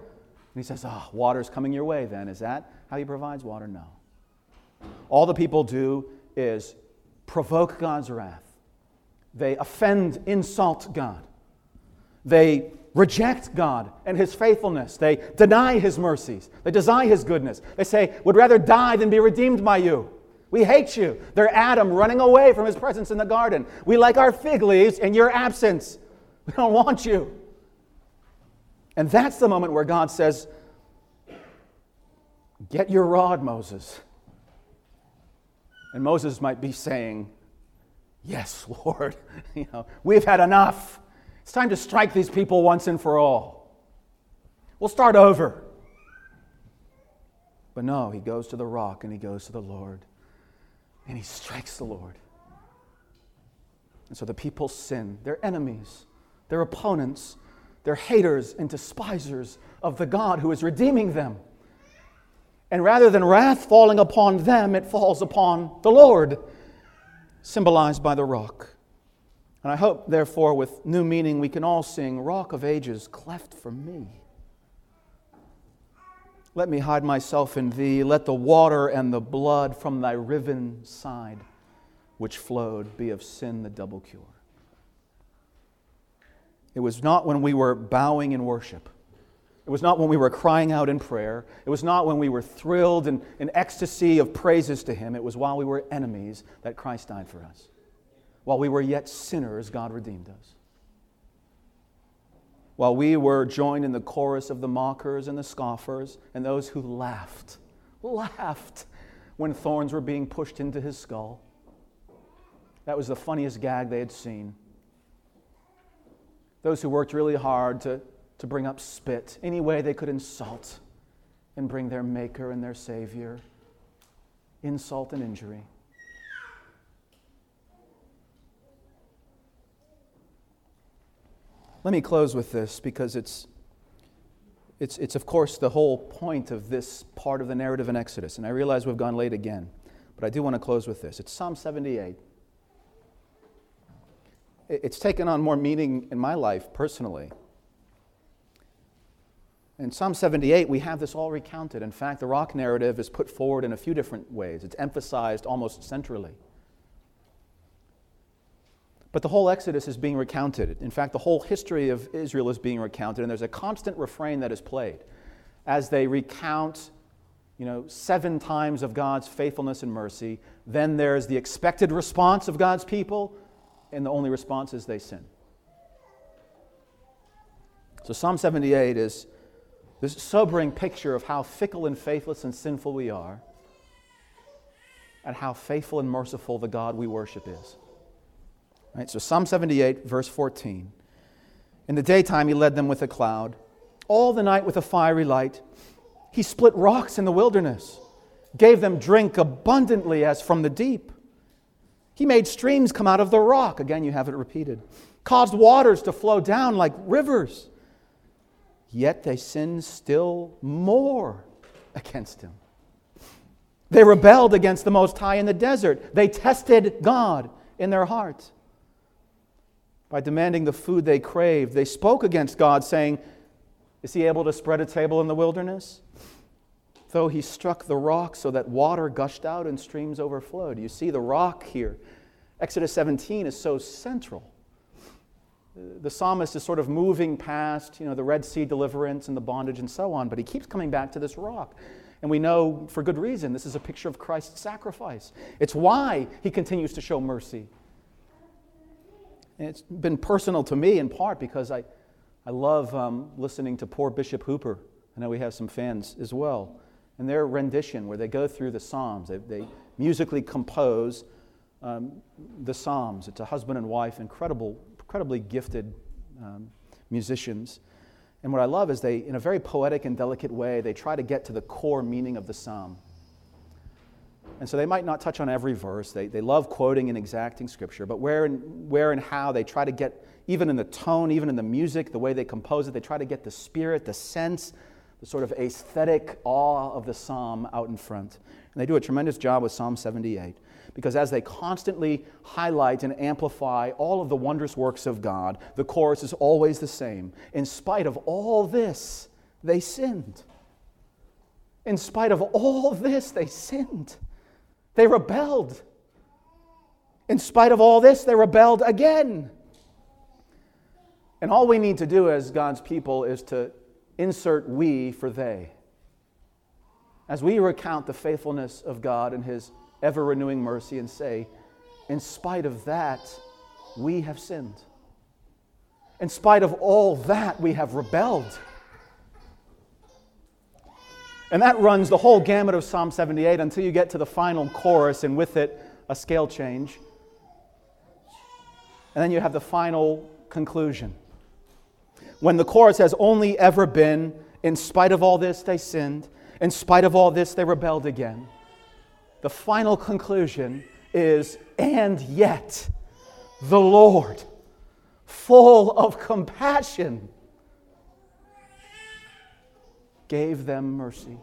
A: he says, Oh, water's coming your way then. Is that how he provides water? No. All the people do is provoke God's wrath. They offend, insult God. They reject God and His faithfulness. They deny His mercies. They deny His goodness. They say, would rather die than be redeemed by you. We hate you. They're Adam running away from his presence in the garden. We like our fig leaves in your absence. We don't want you. And that's the moment where God says, Get your rod, Moses. And Moses might be saying, Yes, Lord, you know, we've had enough. It's time to strike these people once and for all. We'll start over. But no, he goes to the rock and he goes to the Lord and he strikes the Lord. And so the people sin. They're enemies, they're opponents, they're haters and despisers of the God who is redeeming them. And rather than wrath falling upon them, it falls upon the Lord, symbolized by the rock. And I hope, therefore, with new meaning, we can all sing, Rock of Ages, cleft for me. Let me hide myself in thee. Let the water and the blood from thy riven side, which flowed, be of sin the double cure. It was not when we were bowing in worship it was not when we were crying out in prayer. It was not when we were thrilled in, in ecstasy of praises to Him. It was while we were enemies that Christ died for us. While we were yet sinners, God redeemed us. While we were joined in the chorus of the mockers and the scoffers and those who laughed, laughed when thorns were being pushed into his skull. That was the funniest gag they had seen. Those who worked really hard to to bring up spit, any way they could insult and bring their Maker and their Savior insult and injury. Let me close with this because it's, it's, it's, of course, the whole point of this part of the narrative in Exodus. And I realize we've gone late again, but I do want to close with this. It's Psalm 78. It's taken on more meaning in my life personally in Psalm 78, we have this all recounted. In fact, the rock narrative is put forward in a few different ways, it's emphasized almost centrally. But the whole Exodus is being recounted. In fact, the whole history of Israel is being recounted, and there's a constant refrain that is played as they recount, you know, seven times of God's faithfulness and mercy. Then there's the expected response of God's people, and the only response is they sin. So Psalm 78 is this sobering picture of how fickle and faithless and sinful we are, and how faithful and merciful the God we worship is. Right? So, Psalm 78, verse 14. In the daytime, he led them with a cloud, all the night with a fiery light. He split rocks in the wilderness, gave them drink abundantly as from the deep. He made streams come out of the rock. Again, you have it repeated. Caused waters to flow down like rivers. Yet they sinned still more against him. They rebelled against the Most High in the desert. They tested God in their heart. By demanding the food they craved, they spoke against God, saying, Is he able to spread a table in the wilderness? Though he struck the rock so that water gushed out and streams overflowed. You see the rock here. Exodus 17 is so central the psalmist is sort of moving past you know, the Red Sea deliverance and the bondage and so on, but he keeps coming back to this rock. And we know for good reason this is a picture of Christ's sacrifice. It's why he continues to show mercy. And it's been personal to me in part because I, I love um, listening to poor Bishop Hooper. I know we have some fans as well. And their rendition, where they go through the Psalms, they, they musically compose um, the Psalms. It's a husband and wife, incredible incredibly gifted um, musicians. And what I love is they, in a very poetic and delicate way, they try to get to the core meaning of the psalm. And so they might not touch on every verse. They, they love quoting and exacting scripture, but where and, where and how they try to get, even in the tone, even in the music, the way they compose it, they try to get the spirit, the sense, the sort of aesthetic awe of the psalm out in front. And they do a tremendous job with Psalm 78 because as they constantly highlight and amplify all of the wondrous works of God, the chorus is always the same. In spite of all this, they sinned. In spite of all this, they sinned. They rebelled. In spite of all this, they rebelled again. And all we need to do as God's people is to insert we for they. As we recount the faithfulness of God and His ever renewing mercy and say, in spite of that, we have sinned. In spite of all that, we have rebelled. And that runs the whole gamut of Psalm 78 until you get to the final chorus, and with it, a scale change. And then you have the final conclusion. When the chorus has only ever been, in spite of all this, they sinned. In spite of all this, they rebelled again. The final conclusion is, and yet, the Lord, full of compassion, gave them mercy.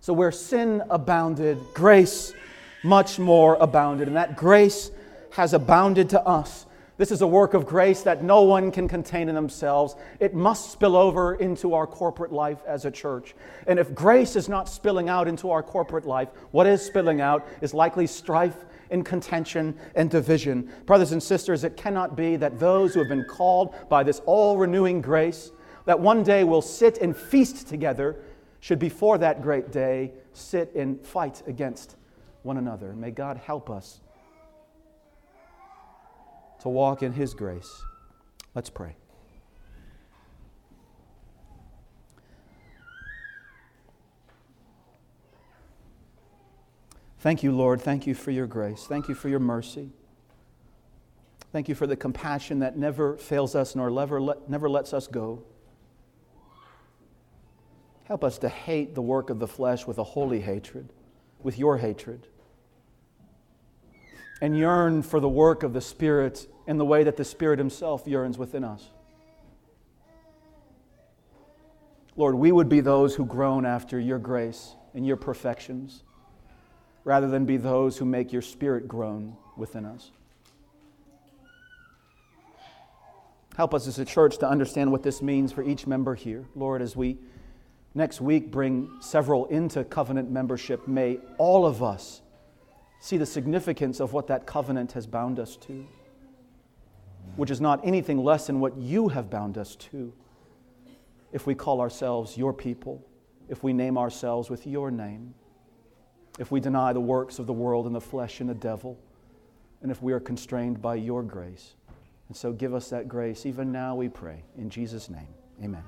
A: So, where sin abounded, grace much more abounded. And that grace has abounded to us. This is a work of grace that no one can contain in themselves. It must spill over into our corporate life as a church. And if grace is not spilling out into our corporate life, what is spilling out is likely strife and contention and division. Brothers and sisters, it cannot be that those who have been called by this all renewing grace, that one day we'll sit and feast together, should before that great day sit and fight against one another. May God help us to walk in His grace. Let's pray. Thank you, Lord. Thank you for your grace. Thank you for your mercy. Thank you for the compassion that never fails us nor never, let, never lets us go. Help us to hate the work of the flesh with a holy hatred, with your hatred, and yearn for the work of the Spirit in the way that the Spirit Himself yearns within us. Lord, we would be those who groan after your grace and your perfections rather than be those who make your Spirit groan within us. Help us as a church to understand what this means for each member here. Lord, as we next week bring several into covenant membership, may all of us see the significance of what that covenant has bound us to, which is not anything less than what you have bound us to if we call ourselves your people, if we name ourselves with your name, if we deny the works of the world and the flesh and the devil, and if we are constrained by your grace. And so give us that grace even now, we pray. In Jesus' name, amen.